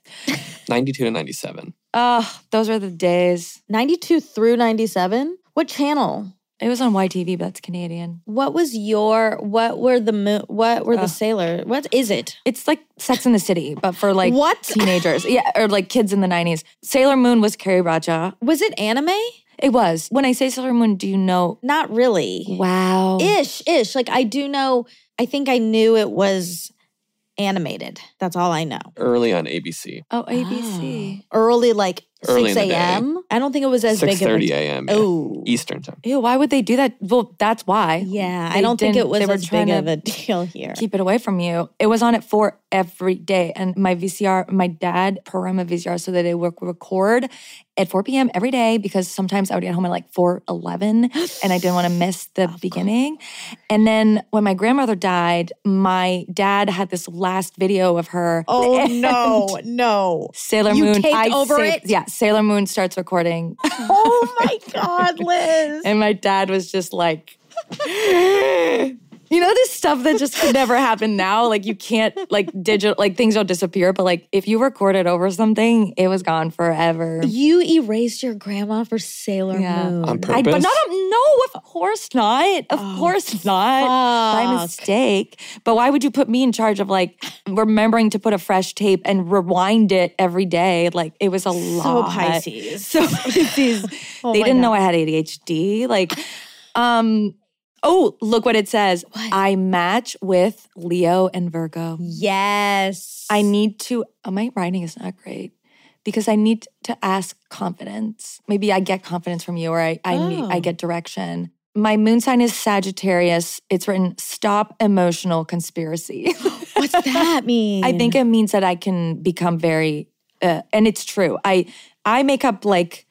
92 to 97. Oh, those were the days. 92 through 97. What channel? It was on YTV, but that's Canadian. What was your what were the mo- what were the sailor? What is it? It's like Sex in the City, but for like What? teenagers. Yeah, or like kids in the 90s. Sailor Moon was Carrie Bradshaw. Was it anime? It was. When I say Sailor Moon, do you know? Not really. Wow. Ish, ish. Like I do know I think I knew it was animated. That's all I know. Early on ABC. oh, ABC. *gasps* Early like Early 6 a.m. I don't think it was as big of 6.30 a.m. yeah. Oh. Eastern time. Ew, why would they do that? Well, that's why. Yeah, I don't think it was they were as big of a *laughs* deal here. Keep it away from you. It was on at four every day. And my VCR, my dad programmed a VCR so that it would record at 4 p.m. every day because sometimes I would get home at like 4:11 and I didn't want to miss the beginning. And then when my grandmother died, my dad had this last video of her. Oh *laughs* no, no. Sailor You Moon. taped over it? Yeah, Sailor Moon starts recording. Oh my *laughs* God, Liz. And my dad was just like, *laughs* you know, this stuff that just could never happen now. Like, you can't, like, digital, like, things don't disappear. But, like, if you recorded over something, it was gone forever. You erased your grandma for Sailor Yeah. Moon. On I, purpose? but not, no, of course not. Of Oh, course not. By mistake. But why would you put me in charge of, like, remembering to put a fresh tape and rewind it every day? Like, it was a So lot. Pisces. So *laughs* Pisces. *laughs* Oh they didn't know I had ADHD. Like, um, oh, look what it says. What? I match with Leo and Virgo. Yes. I need to, oh, my writing is not great because I need to ask confidence. Maybe I get confidence from you or I, I, need, I Oh. get direction. My moon sign is Sagittarius. It's written, stop emotional conspiracy. *gasps* What's that mean? *laughs* I think it means that I can become very, uh, and it's true. I I make up like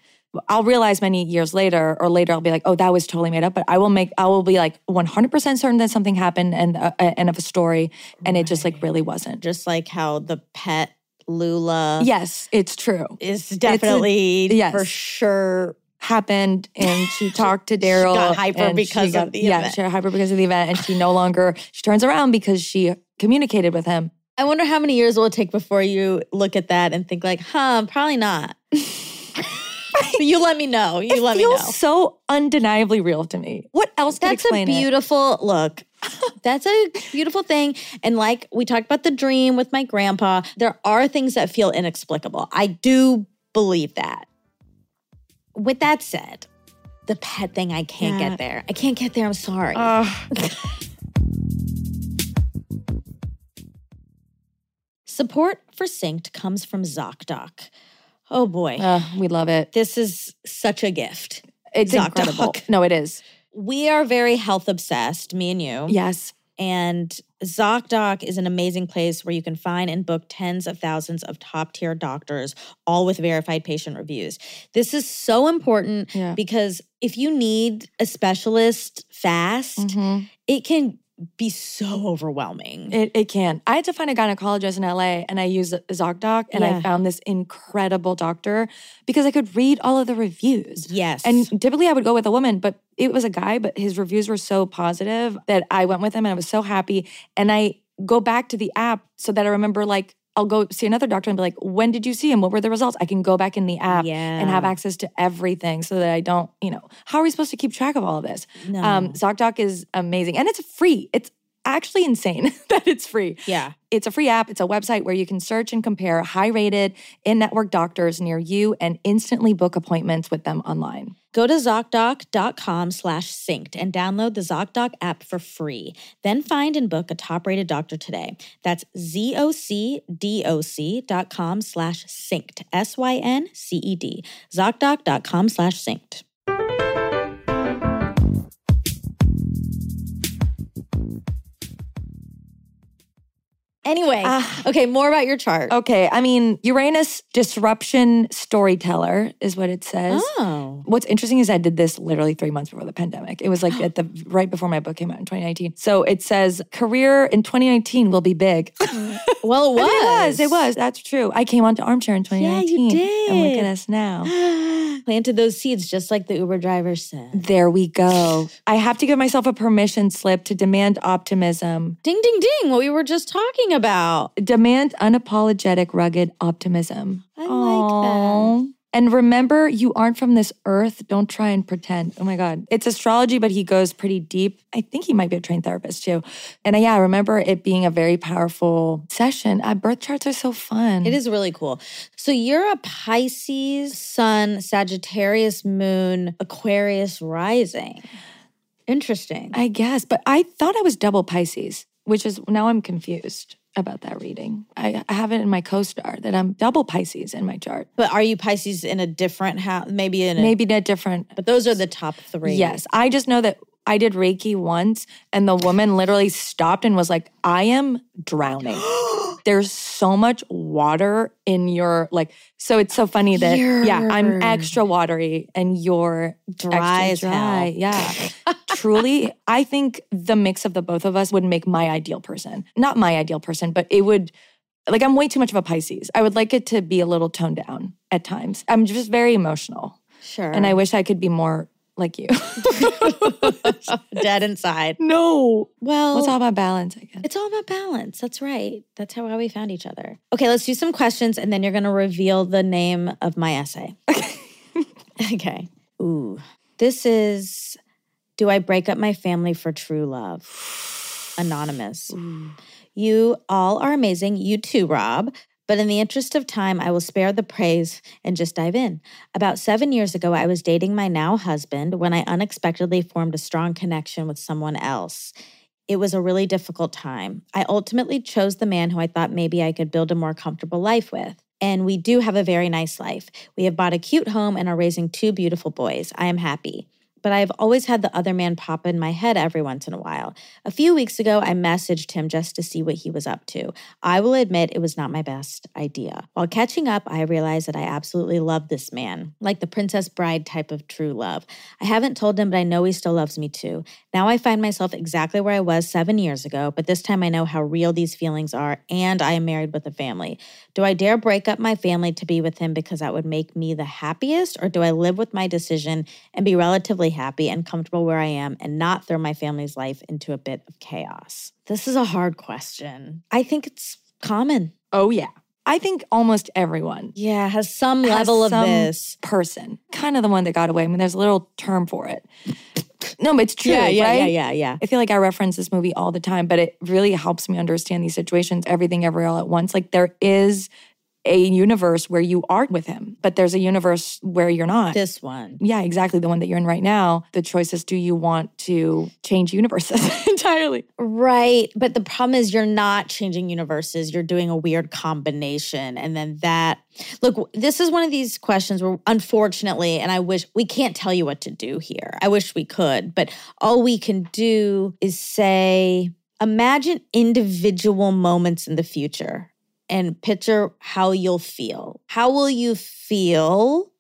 I'll realize many years later or later I'll be like, oh, that was totally made up. But I will make I will be like 100 percent certain that something happened and uh, and of a story, and it just like really wasn't. just like how the pet Lula Yes, it's true. is definitely yes. for sure. Happened and she *laughs* talked to Daryl. got hyper because of the yeah, event. she got hyper because of the event, and she no longer she turns around because she communicated with him. I wonder how many years will it take before you look at that and think like, huh, probably not. *laughs* you let me know. You it let me know. feels so undeniably real to me. What else That's a explain it? beautiful look. That's a beautiful thing. And like we talked about the dream with my grandpa, there are things that feel inexplicable. I do believe that. With that said, the pet thing, I can't Yeah. get there. I can't get there. I'm sorry. *laughs* Support for Synced comes from ZocDoc. Oh boy. Uh, we love it. this is such a gift. It's ZocDoc. incredible. No, it is. We are very health obsessed, me and you. Yes. And ZocDoc is an amazing place where you can find and book tens of thousands of top tier doctors, all with verified patient reviews. This is so important Yeah. because if you need a specialist fast, Mhm. it can be so overwhelming. It, it can. I had to find a gynecologist in LA and I used ZocDoc and Yeah. I found this incredible doctor because I could read all of the reviews. yes. And typically I would go with a woman, but it was a guy, but his reviews were so positive that I went with him and I was so happy. And I go back to the app so that I remember like I'll go see another doctor and be like, when did you see him? What were the results? I can go back in the app and have access to everything so that I don't, you know, how are we supposed to keep track of all of this? no. Um, ZocDoc is amazing and it's free. It's actually insane *laughs* that it's free. yeah. It's a free app. It's a website where you can search and compare high rated in network doctors near you and instantly book appointments with them online. Go to ZocDoc.com slash synced and download the ZocDoc app for free. Then find and book a top rated doctor today. That's ZocDoc.com slash synced. S Y N C E D. ZocDoc.com slash synced. Anyway, Ah. okay, more about your chart. Okay, I mean, Uranus disruption storyteller is what it says. Oh. What's interesting is I did this literally three months before the pandemic. It was like *gasps* at the right before my book came out in 2019. So it says career in 2019 will be big. *laughs* Well, it was. It was. It was. That's true. I came onto Armchair in 2019. Yeah, 2019. you And look did. at us now. *gasps* Planted those seeds just like the Uber driver said. There we go. *sighs* I have to give myself a permission slip to demand optimism. Ding, ding, ding. What we were just talking about. Demand unapologetic, rugged optimism. I like that. And remember, you aren't from this earth. Don't try and pretend. Oh my God. It's astrology, but he goes pretty deep. I think he might be a trained therapist too. And uh, yeah, I remember it being a very powerful session. Uh, birth charts are so fun. It is really cool. So you're a Pisces, Sun, Sagittarius, Moon, Aquarius rising. Interesting. I guess, but I thought I was double Pisces, which is now I'm confused about that reading. I, I have it in my co-star that I'm double Pisces in my chart. but are you Pisces in a different house? Maybe in a. Maybe a different. But those are the top three. Yes, I just know that I did Reiki once, and the woman literally stopped and was like, "I am drowning." *gasps* *gasps* *gasps* There's so much water in your like. So it's so funny that yeah, I'm extra watery and you're Dry extra dry. Yeah. Truly, I think the mix of the both of us would make my ideal person. Not my ideal person, but it would like I'm way too much of a Pisces. I would like it to be a little toned down at times. I'm just very emotional. Sure. And I wish I could be more like you. *laughs* dead inside. no. Well, It's all about balance, I guess. It's all about balance. That's right. That's how we found each other. Okay, let's do some questions and then you're going to reveal the name of my essay. Okay. *laughs* Okay. Ooh. This is Do I break up my family for true love? Anonymous. You all are amazing. You too, Rob. But in the interest of time, I will spare the praise and just dive in. About seven years ago, I was dating my now husband when I unexpectedly formed a strong connection with someone else. It was a really difficult time. I ultimately chose the man who I thought maybe I could build a more comfortable life with. And we do have a very nice life. We have bought a cute home and are raising two beautiful boys. I am happy. But I've always had the other man pop in my head every once in a while. A few weeks ago, I messaged him just to see what he was up to. I will admit it was not my best idea. While catching up, I realized that I absolutely love this man, like the Princess Bride type of true love. I haven't told him, but I know he still loves me too. Now I find myself exactly where I was seven years ago, but this time I know how real these feelings are, and I am married with a family. Do I dare break up my family to be with him because that would make me the happiest, or do I live with my decision and be relatively happy and comfortable where I am and not throw my family's life into a bit of chaos? This is a hard question. I think it's common. Oh, yeah. I think almost everyone Yeah, has some has level of this. person, kind of the one that got away. I mean, there's a little term for it. No, but it's true, yeah, yeah, right? yeah, yeah, yeah. I feel like I reference this movie all the time, but it really helps me understand these situations, everything, every all at once. Like there is a universe where you are with him, but there's a universe where you're not. This one. yeah, exactly. The one that you're in right now. The choice is do you want to change universes *laughs* entirely? Right. But the problem is you're not changing universes. You're doing a weird combination. And then that, look, this is one of these questions where, unfortunately, and I wish we can't tell you what to do here. I wish we could, but all we can do is say, imagine individual moments in the future and picture how you'll feel. How will you feel?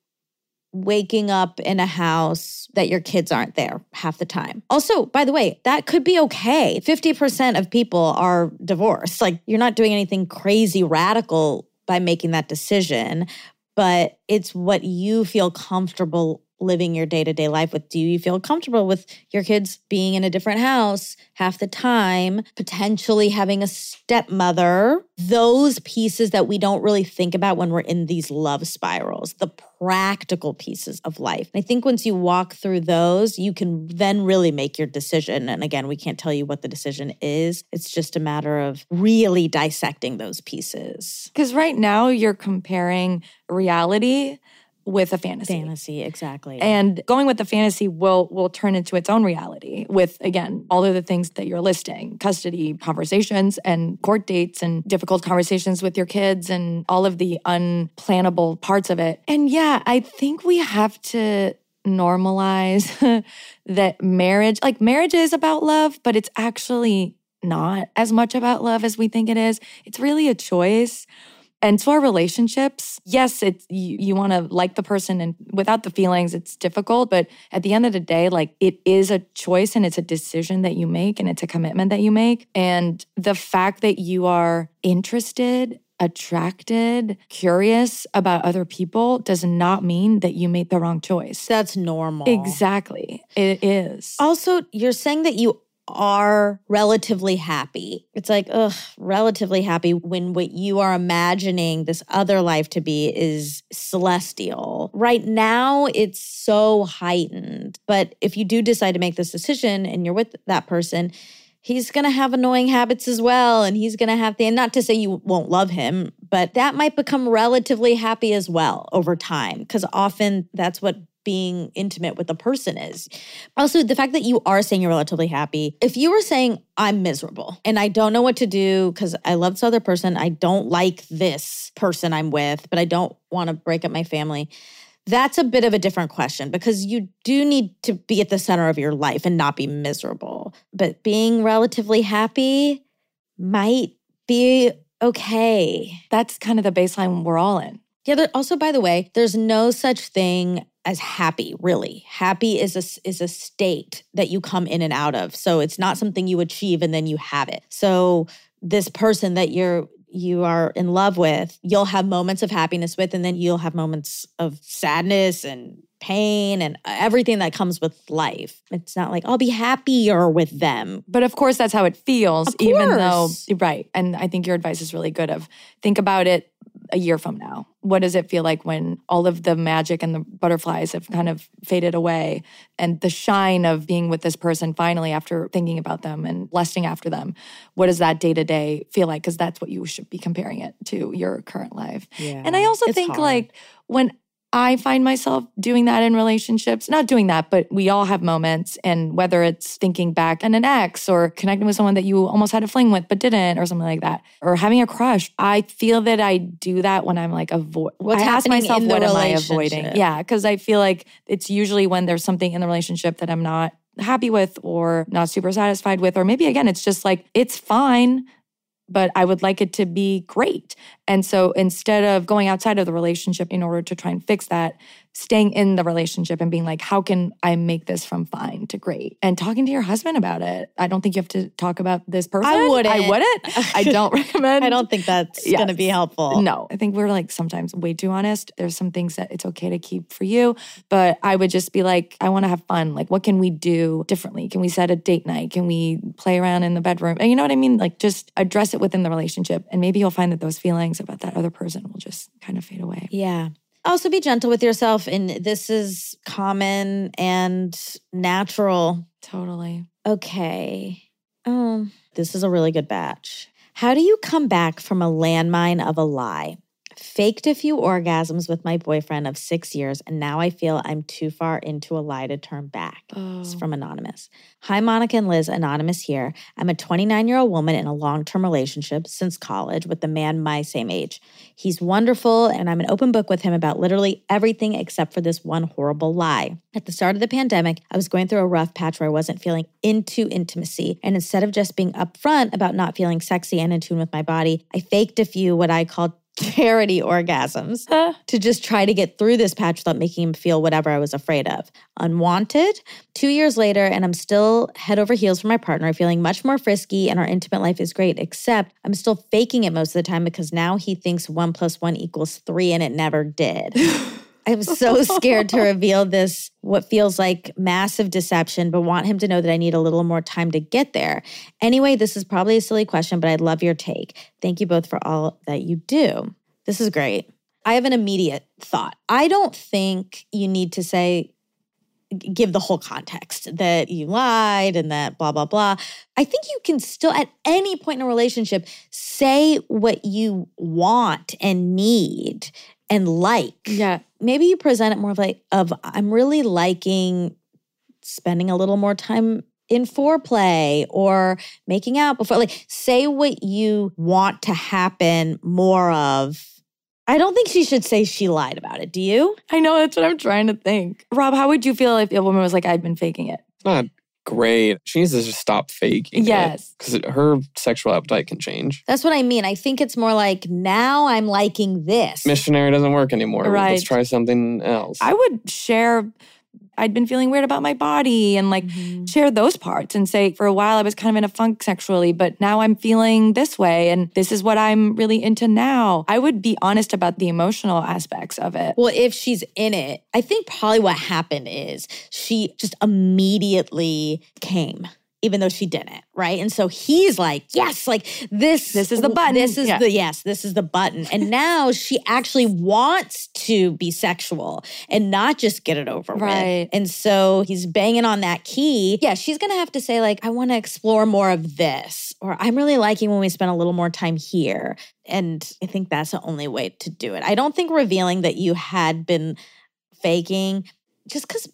waking up in a house that your kids aren't there half the time. Also, by the way, that could be okay. 50% of people are divorced. Like you're not doing anything crazy radical by making that decision, but it's what you feel comfortable living your day-to-day life with. Do you feel comfortable with your kids being in a different house half the time, potentially having a stepmother? Those pieces that we don't really think about when we're in these love spirals, the practical pieces of life. I think once you walk through those, you can then really make your decision. And again, we can't tell you what the decision is. It's just a matter of really dissecting those pieces. Because right now you're comparing reality with a fantasy. Fantasy, exactly. And going with the fantasy will will turn into its own reality with again all of the things that you're listing, custody conversations and court dates and difficult conversations with your kids and all of the unplannable parts of it. And yeah, I think we have to normalize *laughs* that marriage, like marriage is about love, but it's actually not as much about love as we think it is. It's really a choice. And to our relationships, yes, it's you, you want to like the person and without the feelings, it's difficult. But at the end of the day, like it is a choice and it's a decision that you make and it's a commitment that you make. And the fact that you are interested attracted, curious about other people does not mean that you made the wrong choice. That's normal. Exactly. It is. Also, you're saying that you are relatively happy. It's like, ugh, relatively happy when what you are imagining this other life to be is celestial. Right now, it's so heightened. But if you do decide to make this decision and you're with that person, he's going to have annoying habits as well. And he's going to have the, and not to say you won't love him, but that might become relatively happy as well over time. Cause often that's what being intimate with a person is. Also, the fact that you are saying you're relatively happy. If you were saying, I'm miserable and I don't know what to do because I love this other person, I don't like this person I'm with, but I don't want to break up my family. That's a bit of a different question because you do need to be at the center of your life and not be miserable. But being relatively happy might be okay. That's kind of the baseline we're all in. Yeah, also by the way, there's no such thing as happy, really. Happy is a is a state that you come in and out of. So it's not something you achieve and then you have it. So this person that you're you are in love with, you'll have moments of happiness with and then you'll have moments of sadness and pain and everything that comes with life. It's not like I'll be happier with them. But of course that's how it feels even though right. And I think your advice is really good of think about it a year from now. What does it feel like when all of the magic and the butterflies have kind of faded away and the shine of being with this person finally after thinking about them and lusting after them? What does that day to day feel like? Because that's what you should be comparing it to your current life. Yeah. And I also think hard. like when I find myself doing that in relationships, not doing that, but we all have moments. And whether it's thinking back on an ex or connecting with someone that you almost had a fling with but didn't, or something like that, or having a crush, I feel that I do that when I'm like avoid. What's I ask myself, what am I avoiding? Yeah, because I feel like it's usually when there's something in the relationship that I'm not happy with or not super satisfied with, or maybe again, it's just like it's fine. But I would like it to be great. And so instead of going outside of the relationship in order to try and fix that, staying in the relationship and being like, how can I make this from fine to great? And talking to your husband about it. I don't think you have to talk about this person. I wouldn't. I wouldn't. I don't *laughs* recommend. I don't think that's Yes. going to be helpful. No, I think we're like sometimes way too honest. There's some things that it's okay to keep for you, but I would just be like, I want to have fun. Like, what can we do differently? Can we set a date night? Can we play around in the bedroom? And you know what I mean? Like, just address it within the relationship. And maybe you'll find that those feelings about that other person will just kind of fade away. Yeah. Also be gentle with yourself. And this is common and natural. Totally. Okay. Um, this is a really good batch. How do you come back from a landmine of a lie? Faked a few orgasms with my boyfriend of six years, and now I feel I'm too far into a lie to turn back. Oh. It's from Anonymous. Hi, Monica and Liz. Anonymous here. I'm a 29 year old woman in a long term relationship since college with a man my same age. He's wonderful, and I'm an open book with him about literally everything except for this one horrible lie. At the start of the pandemic, I was going through a rough patch where I wasn't feeling into intimacy. And instead of just being upfront about not feeling sexy and in tune with my body, I faked a few what I called charity orgasms to just try to get through this patch without making him feel whatever I was afraid of. Unwanted. Two years later, and I'm still head over heels for my partner, feeling much more frisky, and our intimate life is great, except I'm still faking it most of the time because now he thinks one plus one equals three, and it never did. *laughs* I'm so scared to *laughs* reveal this, what feels like massive deception, but want him to know that I need a little more time to get there. Anyway, this is probably a silly question, but I'd love your take. Thank you both for all that you do. This is great. I have an immediate thought. I don't think you need to say, give the whole context that you lied and that blah, blah, blah. I think you can still, at any point in a relationship, say what you want and need and like Yeah. maybe you present it more of like of I'm really liking spending a little more time in foreplay or making out before like say what you want to happen more of. I don't think she should say she lied about it. Do you? I know that's what I'm trying to think. Rob, how would you feel if a woman was like, I've been faking it? Not great. She needs to just stop faking Yes. Because her sexual appetite can change. That's what I mean. I think it's more like now I'm liking this. Missionary doesn't work anymore. Right. Let's try something else. I would share, I'd been feeling weird about my body and like Mhm. share those parts and say, for a while I was kind of in a funk sexually, but now I'm feeling this way and this is what I'm really into now. I would be honest about the emotional aspects of it. Well, if she's in it, I think probably what happened is she just immediately came. Even though she didn't, right? And so he's like, yes, like this. This is the button. This is Yeah. the yes, this is the button. And *laughs* now she actually wants to be sexual and not just get it over Right. with. And so he's banging on that key. Yeah, she's gonna have to say, like, I want to explore more of this, or I'm really liking when we spend a little more time here. And I think that's the only way to do it. I don't think revealing that you had been faking, just because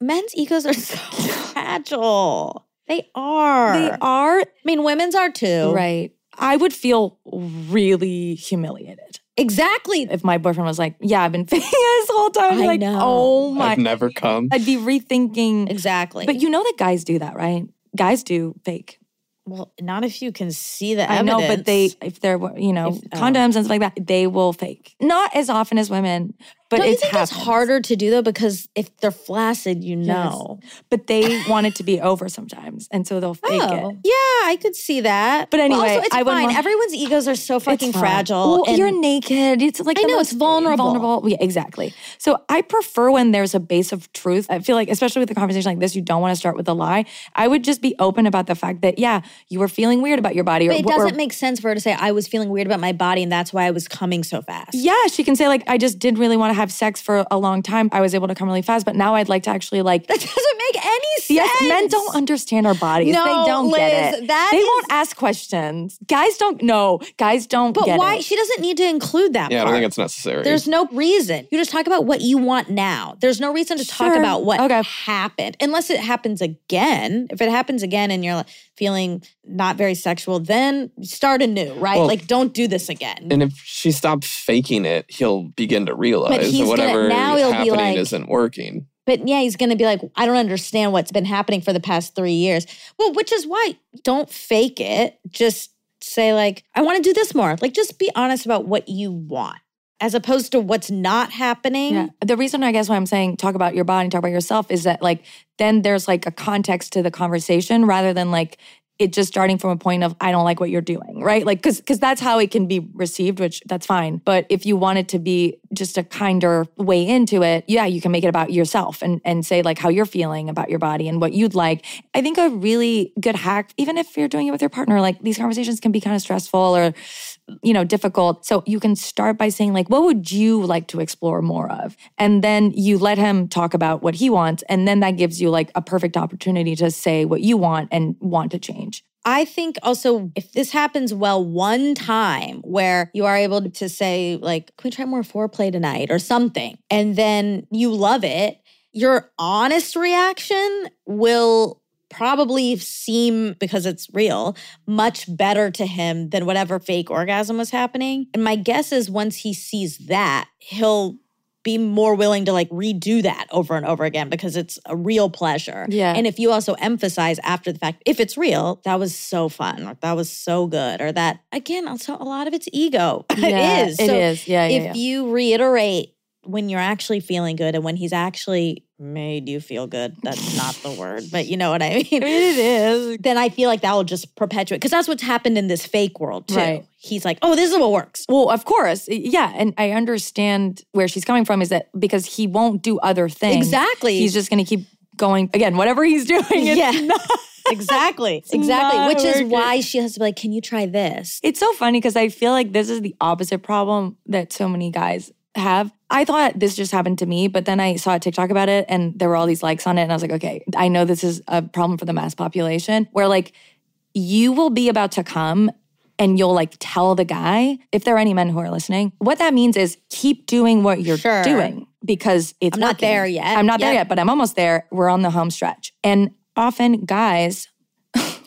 men's egos are *laughs* so fragile. They are. They are I mean, women's are too. right. I would feel really humiliated Exactly. if my boyfriend was like, "Yeah, I've been *laughs* faking this whole time." I'd be I like, know. "Oh my!" I've never come. I'd be rethinking. Exactly. But you know that guys do that, right? Guys do fake. well, not if you can see the I evidence. know, but they, if they're, you know, If- oh. condoms and stuff like that, they will fake. Not as often as women, but Don't you it's think it's happens. harder to do though? Because if they're flaccid, you know. But they want it to be over sometimes, and so they'll fake Oh, it. yeah, I could see that. But anyway, also, it's I fine. want- Everyone's egos are so fucking fragile. Well, you're naked. It's like I know, it's vulnerable. Vulnerable. Yeah, exactly. So I prefer when there's a base of truth. I feel like, especially with a conversation like this, you don't want to start with a lie. I would just be open about the fact that yeah, you were feeling weird about your body, but it or, or- doesn't make sense for her to say I was feeling weird about my body and that's why I was coming so fast. Yeah, she can say like, I just didn't really want to have sex for a long time. I was able to come really fast, but now I'd like to actually like. That doesn't make any sense. Yes, men don't understand our bodies. No, they don't get it. that they is- won't ask questions. Guys don't know. Guys don't But get why? it. She doesn't need to include that Yeah, I don't think it's necessary. There's no reason. You just talk about what you want now. There's no reason to talk about what Okay. happened unless it happens again. If it happens again and you're like, feeling not very sexual, then start anew, right? Well- like don't do this again. and if she stops faking it, he'll begin to realize he's that gonna- now he'll be like- isn't working. But yeah, he's going to be like, I don't understand what's been happening for the past three years. Well, which is why don't fake it. Just say, like, I want to do this more. Like, just be honest about what you want as opposed to what's not happening. Yeah. The reason I guess why I'm saying talk about your body, talk about yourself is that like then there's like a context to the conversation rather than like it just starting from a point of I don't like what you're doing, right? Like cuz cuz that's how it can be received, which that's fine. But if you want it to be just a kinder way into it, yeah, you can make it about yourself and and say like how you're feeling about your body and what you'd like. I think a really good hack even if you're doing it with your partner, like these conversations can be kind of stressful or you know, difficult. So you can start by saying, like, what would you like to explore more of? And then you let him talk about what he wants. And then that gives you like a perfect opportunity to say what you want and want to change. I think also if this happens well one time where you are able to say, like, can we try more foreplay tonight or something? And then you love it, your honest reaction will probably seem, because it's real, much better to him than whatever fake orgasm was happening. And my guess is once he sees that, he'll be more willing to like redo that over and over again because it's a real pleasure. Yeah. And if you also emphasize after the fact, if it's real, that was so fun, or that was so good, or that again, also a lot of it's ego. *laughs* Yeah, it is. It So is. Yeah. Yeah. if yeah. you reiterate when you're actually feeling good and when he's actually made you feel good, that's not the word, but you know what I *laughs* mean. it is. Then I feel like that will just perpetuate because that's what's happened in this fake world too. Right. He's like, oh, this is what works. Well, of course. Yeah. And I understand where she's coming from is that because he won't do other things. Exactly. He's just going to keep going. Again, whatever he's *laughs* doing. It's Yeah. not- *laughs* exactly, exactly. not Which is working. why she has to be like, can you try this? It's so funny because I feel like this is the opposite problem that so many guys have. I thought this just happened to me, but then I saw a TikTok about it and there were all these likes on it. And I was like, okay, I know this is a problem for the mass population where like you will be about to come and you'll like tell the guy, if there are any men who are listening, what that means is keep doing what you're Sure. doing because it's I'm not working. there yet. I'm not there yet, but I'm almost there. We're on the home stretch. And often guys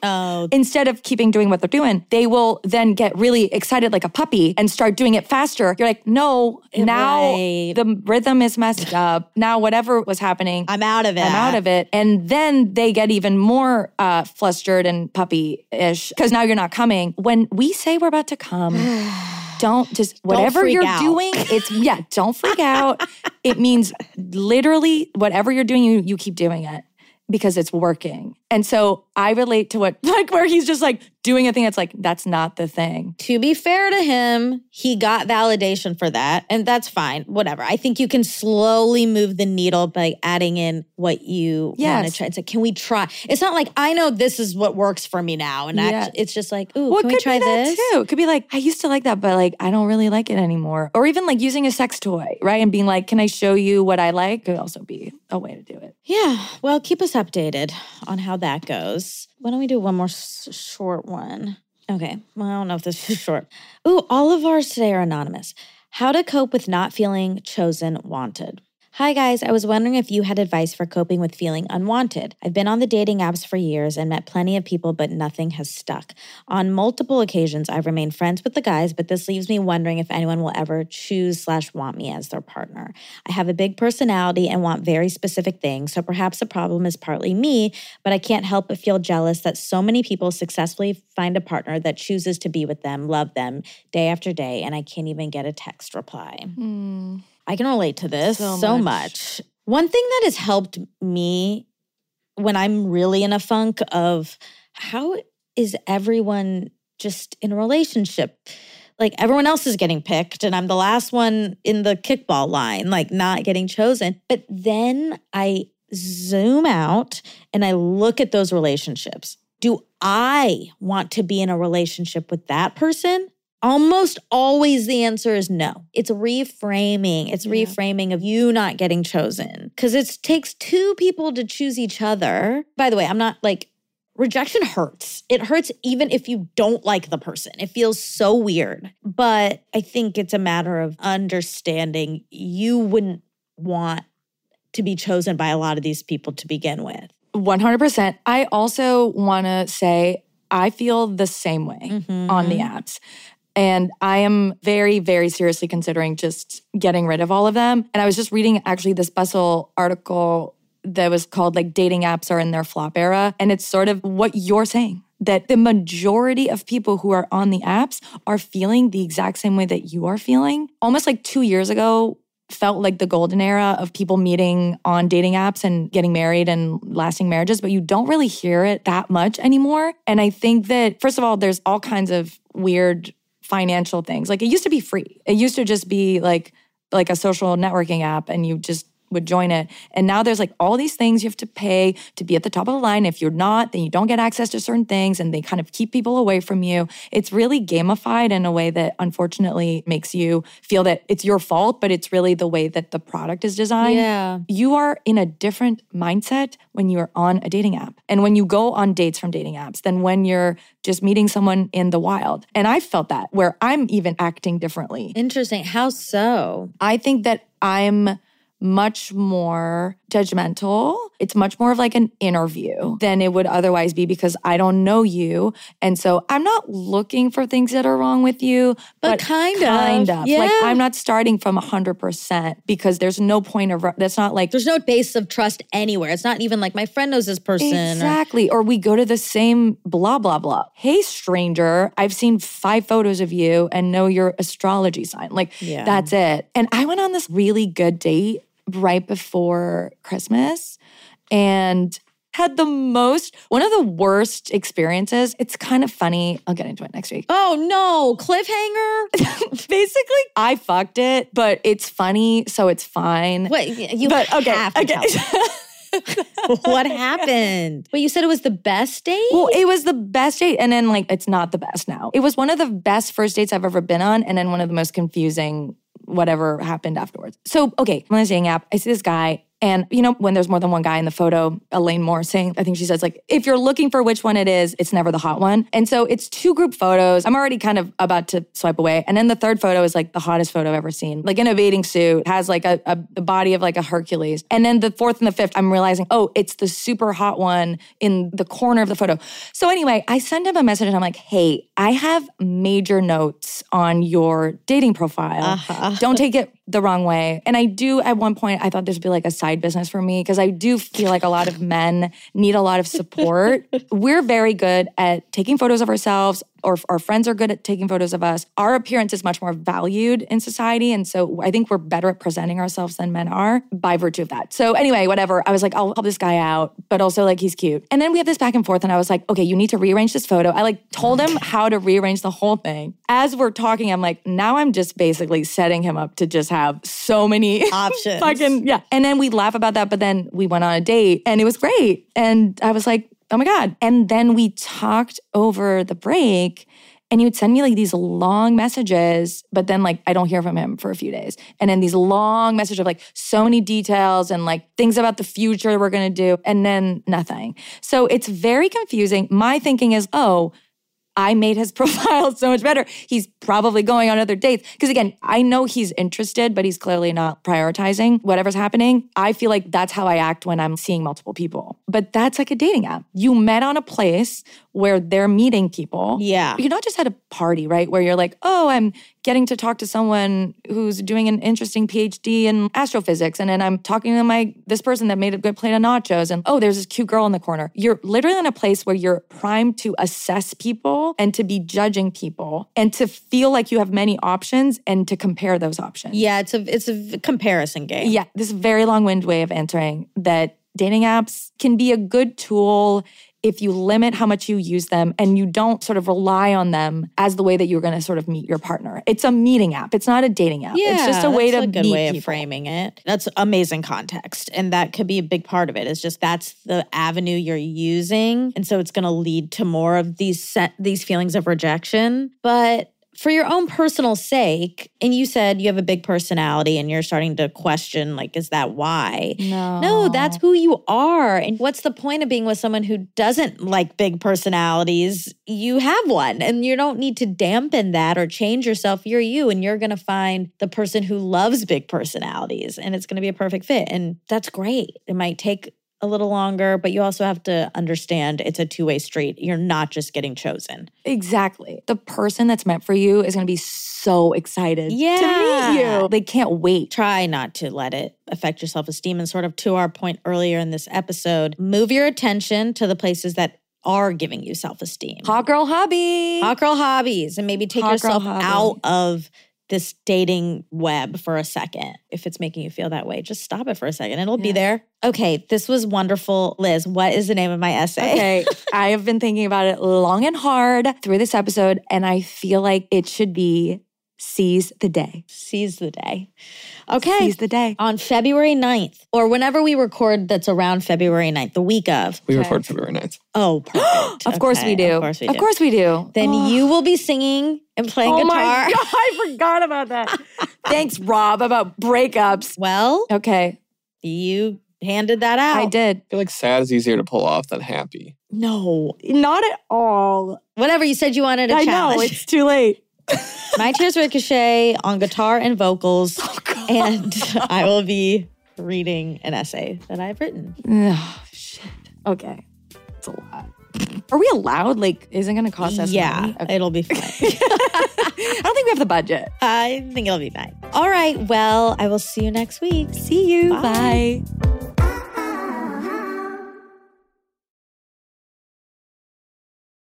Oh, Instead of keeping doing what they're doing, they will then get really excited like a puppy and start doing it faster. You're like, no, now Right. the rhythm is messed *laughs* up. Now, whatever was happening, I'm out of it. I'm out of it. And then they get even more uh, flustered and puppy ish because now you're not coming. When we say we're about to come, *sighs* don't just whatever freak you're out. doing. It's yeah, don't freak out. *laughs* It means literally whatever you're doing, you you keep doing it because it's working. And so I relate to what *laughs* like where he's just like doing a thing that's like that's not the thing. To be fair to him, he got validation for that, and that's fine. Whatever. I think you can slowly move the needle by adding in what you want to try. It's like, can we try? It's not like I know this is what works for me now, and Yeah. act- it's just like, ooh, Well, can we try this? too. It could be like, I used to like that, but like I don't really like it anymore. Or even like using a sex toy, right? And being like, can I show you what I like? Could also be a way to do it. Yeah. Well, keep us updated on how that goes. Why don't we do one more s- short one? Okay. Well, I don't know if this is *laughs* short. Ooh, all of ours today are anonymous. How to cope with not feeling chosen, wanted. Hi, guys. I was wondering if you had advice for coping with feeling unwanted. I've been on the dating apps for years and met plenty of people, but nothing has stuck. On multiple occasions, I've remained friends with the guys, but this leaves me wondering if anyone will ever choose slash want me as their partner. I have a big personality and want very specific things, so perhaps the problem is partly me, but I can't help but feel jealous that so many people successfully find a partner that chooses to be with them, love them day after day, and I can't even get a text reply. Hmm. I can relate to this so, So much. much. One thing that has helped me when I'm really in a funk of how is everyone just in a relationship? Like everyone else is getting picked, and I'm the last one in the kickball line, like not getting chosen. But then I zoom out and I look at those relationships. Do I want to be in a relationship with that person? Almost always the answer is no. It's reframing. It's Yeah. reframing of you not getting chosen because it takes two people to choose each other. By the way, I'm not like rejection hurts. It hurts even if you don't like the person. It feels so weird. But I think it's a matter of understanding you wouldn't want to be chosen by a lot of these people to begin with. 100%. I also want to say, I feel the same way on the Mhm. apps. And I am very, very seriously considering just getting rid of all of them. And I was just reading actually this Bustle article that was called like dating apps are in their flop era. And it's sort of what you're saying that the majority of people who are on the apps are feeling the exact same way that you are feeling. Almost like two years ago, felt like the golden era of people meeting on dating apps and getting married and lasting marriages, but you don't really hear it that much anymore. And I think that, first of all, there's all kinds of weird financial things. Like it used to be free. It used to just be like like a social networking app and you just would join it. And now there's like all these things you have to pay to be at the top of the line. If you're not, then you don't get access to certain things and they kind of keep people away from you. It's really gamified in a way that unfortunately makes you feel that it's your fault, but it's really the way that the product is designed. Yeah. You are in a different mindset when you're on a dating app and when you go on dates from dating apps than when you're just meeting someone in the wild. And I felt that where I'm even acting differently. Interesting. How so? I think that I'm much more judgmental. It's much more of like an interview than it would otherwise be because I don't know you. And so I'm not looking for things that are wrong with you, But but, kind of. kind of. Like Yeah. I'm not starting from 100% because there's no point of, that's not like, There's no base of trust anywhere. It's not even like my friend knows this person. or- Exactly. Or we go to the same blah, blah, blah. Hey, stranger, I've seen five photos of you and know your astrology sign. Like, Yeah. that's it. And I went on this really good date right before Christmas and had the most, one of the worst experiences. It's kind of funny. I'll get into it next week. oh no, cliffhanger. *laughs* Basically, I fucked it, but it's funny, so it's fine. Wait, you but okay, have to okay. tell me. *laughs* what happened? Wait, you said it was the best date? Well, it was the best date. And then, like, it's not the best now. It was one of the best first dates I've ever been on. And then one of the most confusing, whatever happened afterwards. So, okay, I'm on this dating app. I see this guy. And you know, when there's more than one guy in the photo, Elaine Moore saying, I think she says, like, if you're looking for which one it is, it's never the hot one. And so it's two group photos. I'm already kind of about to swipe away. And then the third photo is like the hottest photo I've ever seen. Like in a bathing suit, has like a, a the body of like a Hercules. And then the fourth and the fifth, I'm realizing, oh, it's the super hot one in the corner of the photo. So anyway, I send him a message and I'm like, hey, I have major notes on your dating profile. Uh-huh. Don't take it the wrong way. And I do, at one point, I thought this would be like a side business for me because I do feel like a lot of men need a lot of support. *laughs* We're very good at taking photos of ourselves, or our friends are good at taking photos of us. Our appearance is much more valued in society. And so I think we're better at presenting ourselves than men are by virtue of that. So anyway, whatever. I was like, I'll help this guy out, but also like he's cute. And then we have this back and forth. And I was like, okay, you need to rearrange this photo. I like told him *sighs* how to rearrange the whole thing. As we're talking, I'm like, now I'm just basically setting him up to just have so many *laughs* Options. fucking yeah. And then we laugh about that, but then we went on a date and it was great. And I was like, oh my God. And then we talked over the break and he would send me like these long messages, but then like I don't hear from him for a few days. And then these long messages of like so many details and like things about the future we're gonna do, and then nothing. So it's very confusing. My thinking is, oh, I made his *laughs* profile so much better. He's probably going on other dates. Because again, I know he's interested, but he's clearly not prioritizing whatever's happening. I feel like that's how I act when I'm seeing multiple people. But that's like a dating app. You met on a place where they're meeting people. Yeah. You're not just at a party, right? Where you're like, oh, I'm getting to talk to someone who's doing an interesting PhD in astrophysics. And then I'm talking to my this person that made a good plate of nachos. And oh, there's this cute girl in the corner. You're literally in a place where you're primed to assess people and to be judging people and to feel like you have many options and to compare those options. Yeah, it's a it's a comparison game. Yeah, this very long-winded way of answering that dating apps can be a good tool if you limit how much you use them and you don't sort of rely on them as the way that you're going to sort of meet your partner. It's a meeting app. It's not a dating app. Yeah, it's just a way to a good way of people. framing it. That's amazing context, and that could be a big part of it. Is just that's the avenue you're using, and so it's going to lead to more of these set, these feelings of rejection. But for your own personal sake, and you said you have a big personality, and you're starting to question, like, is that why? No. No, that's who you are. And what's the point of being with someone who doesn't like big personalities? You have one, and you don't need to dampen that or change yourself. You're you, and you're going to find the person who loves big personalities, and it's going to be a perfect fit. And that's great. It might take a little longer, but you also have to understand it's a two way street. You're not just getting chosen. Exactly. The person that's meant for you is going to be so excited yeah. to meet you. They can't wait. Try not to let it affect your self esteem. And sort of to our point earlier in this episode, move your attention to the places that are giving you self esteem. Hot girl hobby. Hot girl hobbies and maybe take Hot yourself out of this dating web for a second. If it's making you feel that way, just stop it for a second. It'll be there. Okay, this was wonderful. Liz, what is the name of my essay? Okay, *laughs* I have been thinking about it long and hard through this episode, and I feel like it should be Seize the Day. Seize the day. Okay. Seize the Day. On February 9th, or whenever we record that's around February 9th, the week of. We Okay. record February 9th. Oh, perfect. *gasps* Of course we Okay, do. Of course we do. Of course we do. Then Oh. *gasps* you will be singing and playing Oh guitar. my God, *laughs* I forgot about that. *laughs* Thanks, Rob, about breakups. Well, Okay, you handed that out. I did. I feel like sad is easier to pull off than happy. No, not at all. Whatever you said you wanted a I know, challenge. it's too late. My Tears Ricochet on guitar and vocals, Oh, and *laughs* I will be reading an essay that I've written. Oh, shit. Okay, it's a lot. Are we allowed? Like, isn't going to cost us yeah, money? Okay. it'll be fine. *laughs* I don't think we have the budget. I think it'll be fine. All right. Well, I will see you next week. See you. Bye. Bye.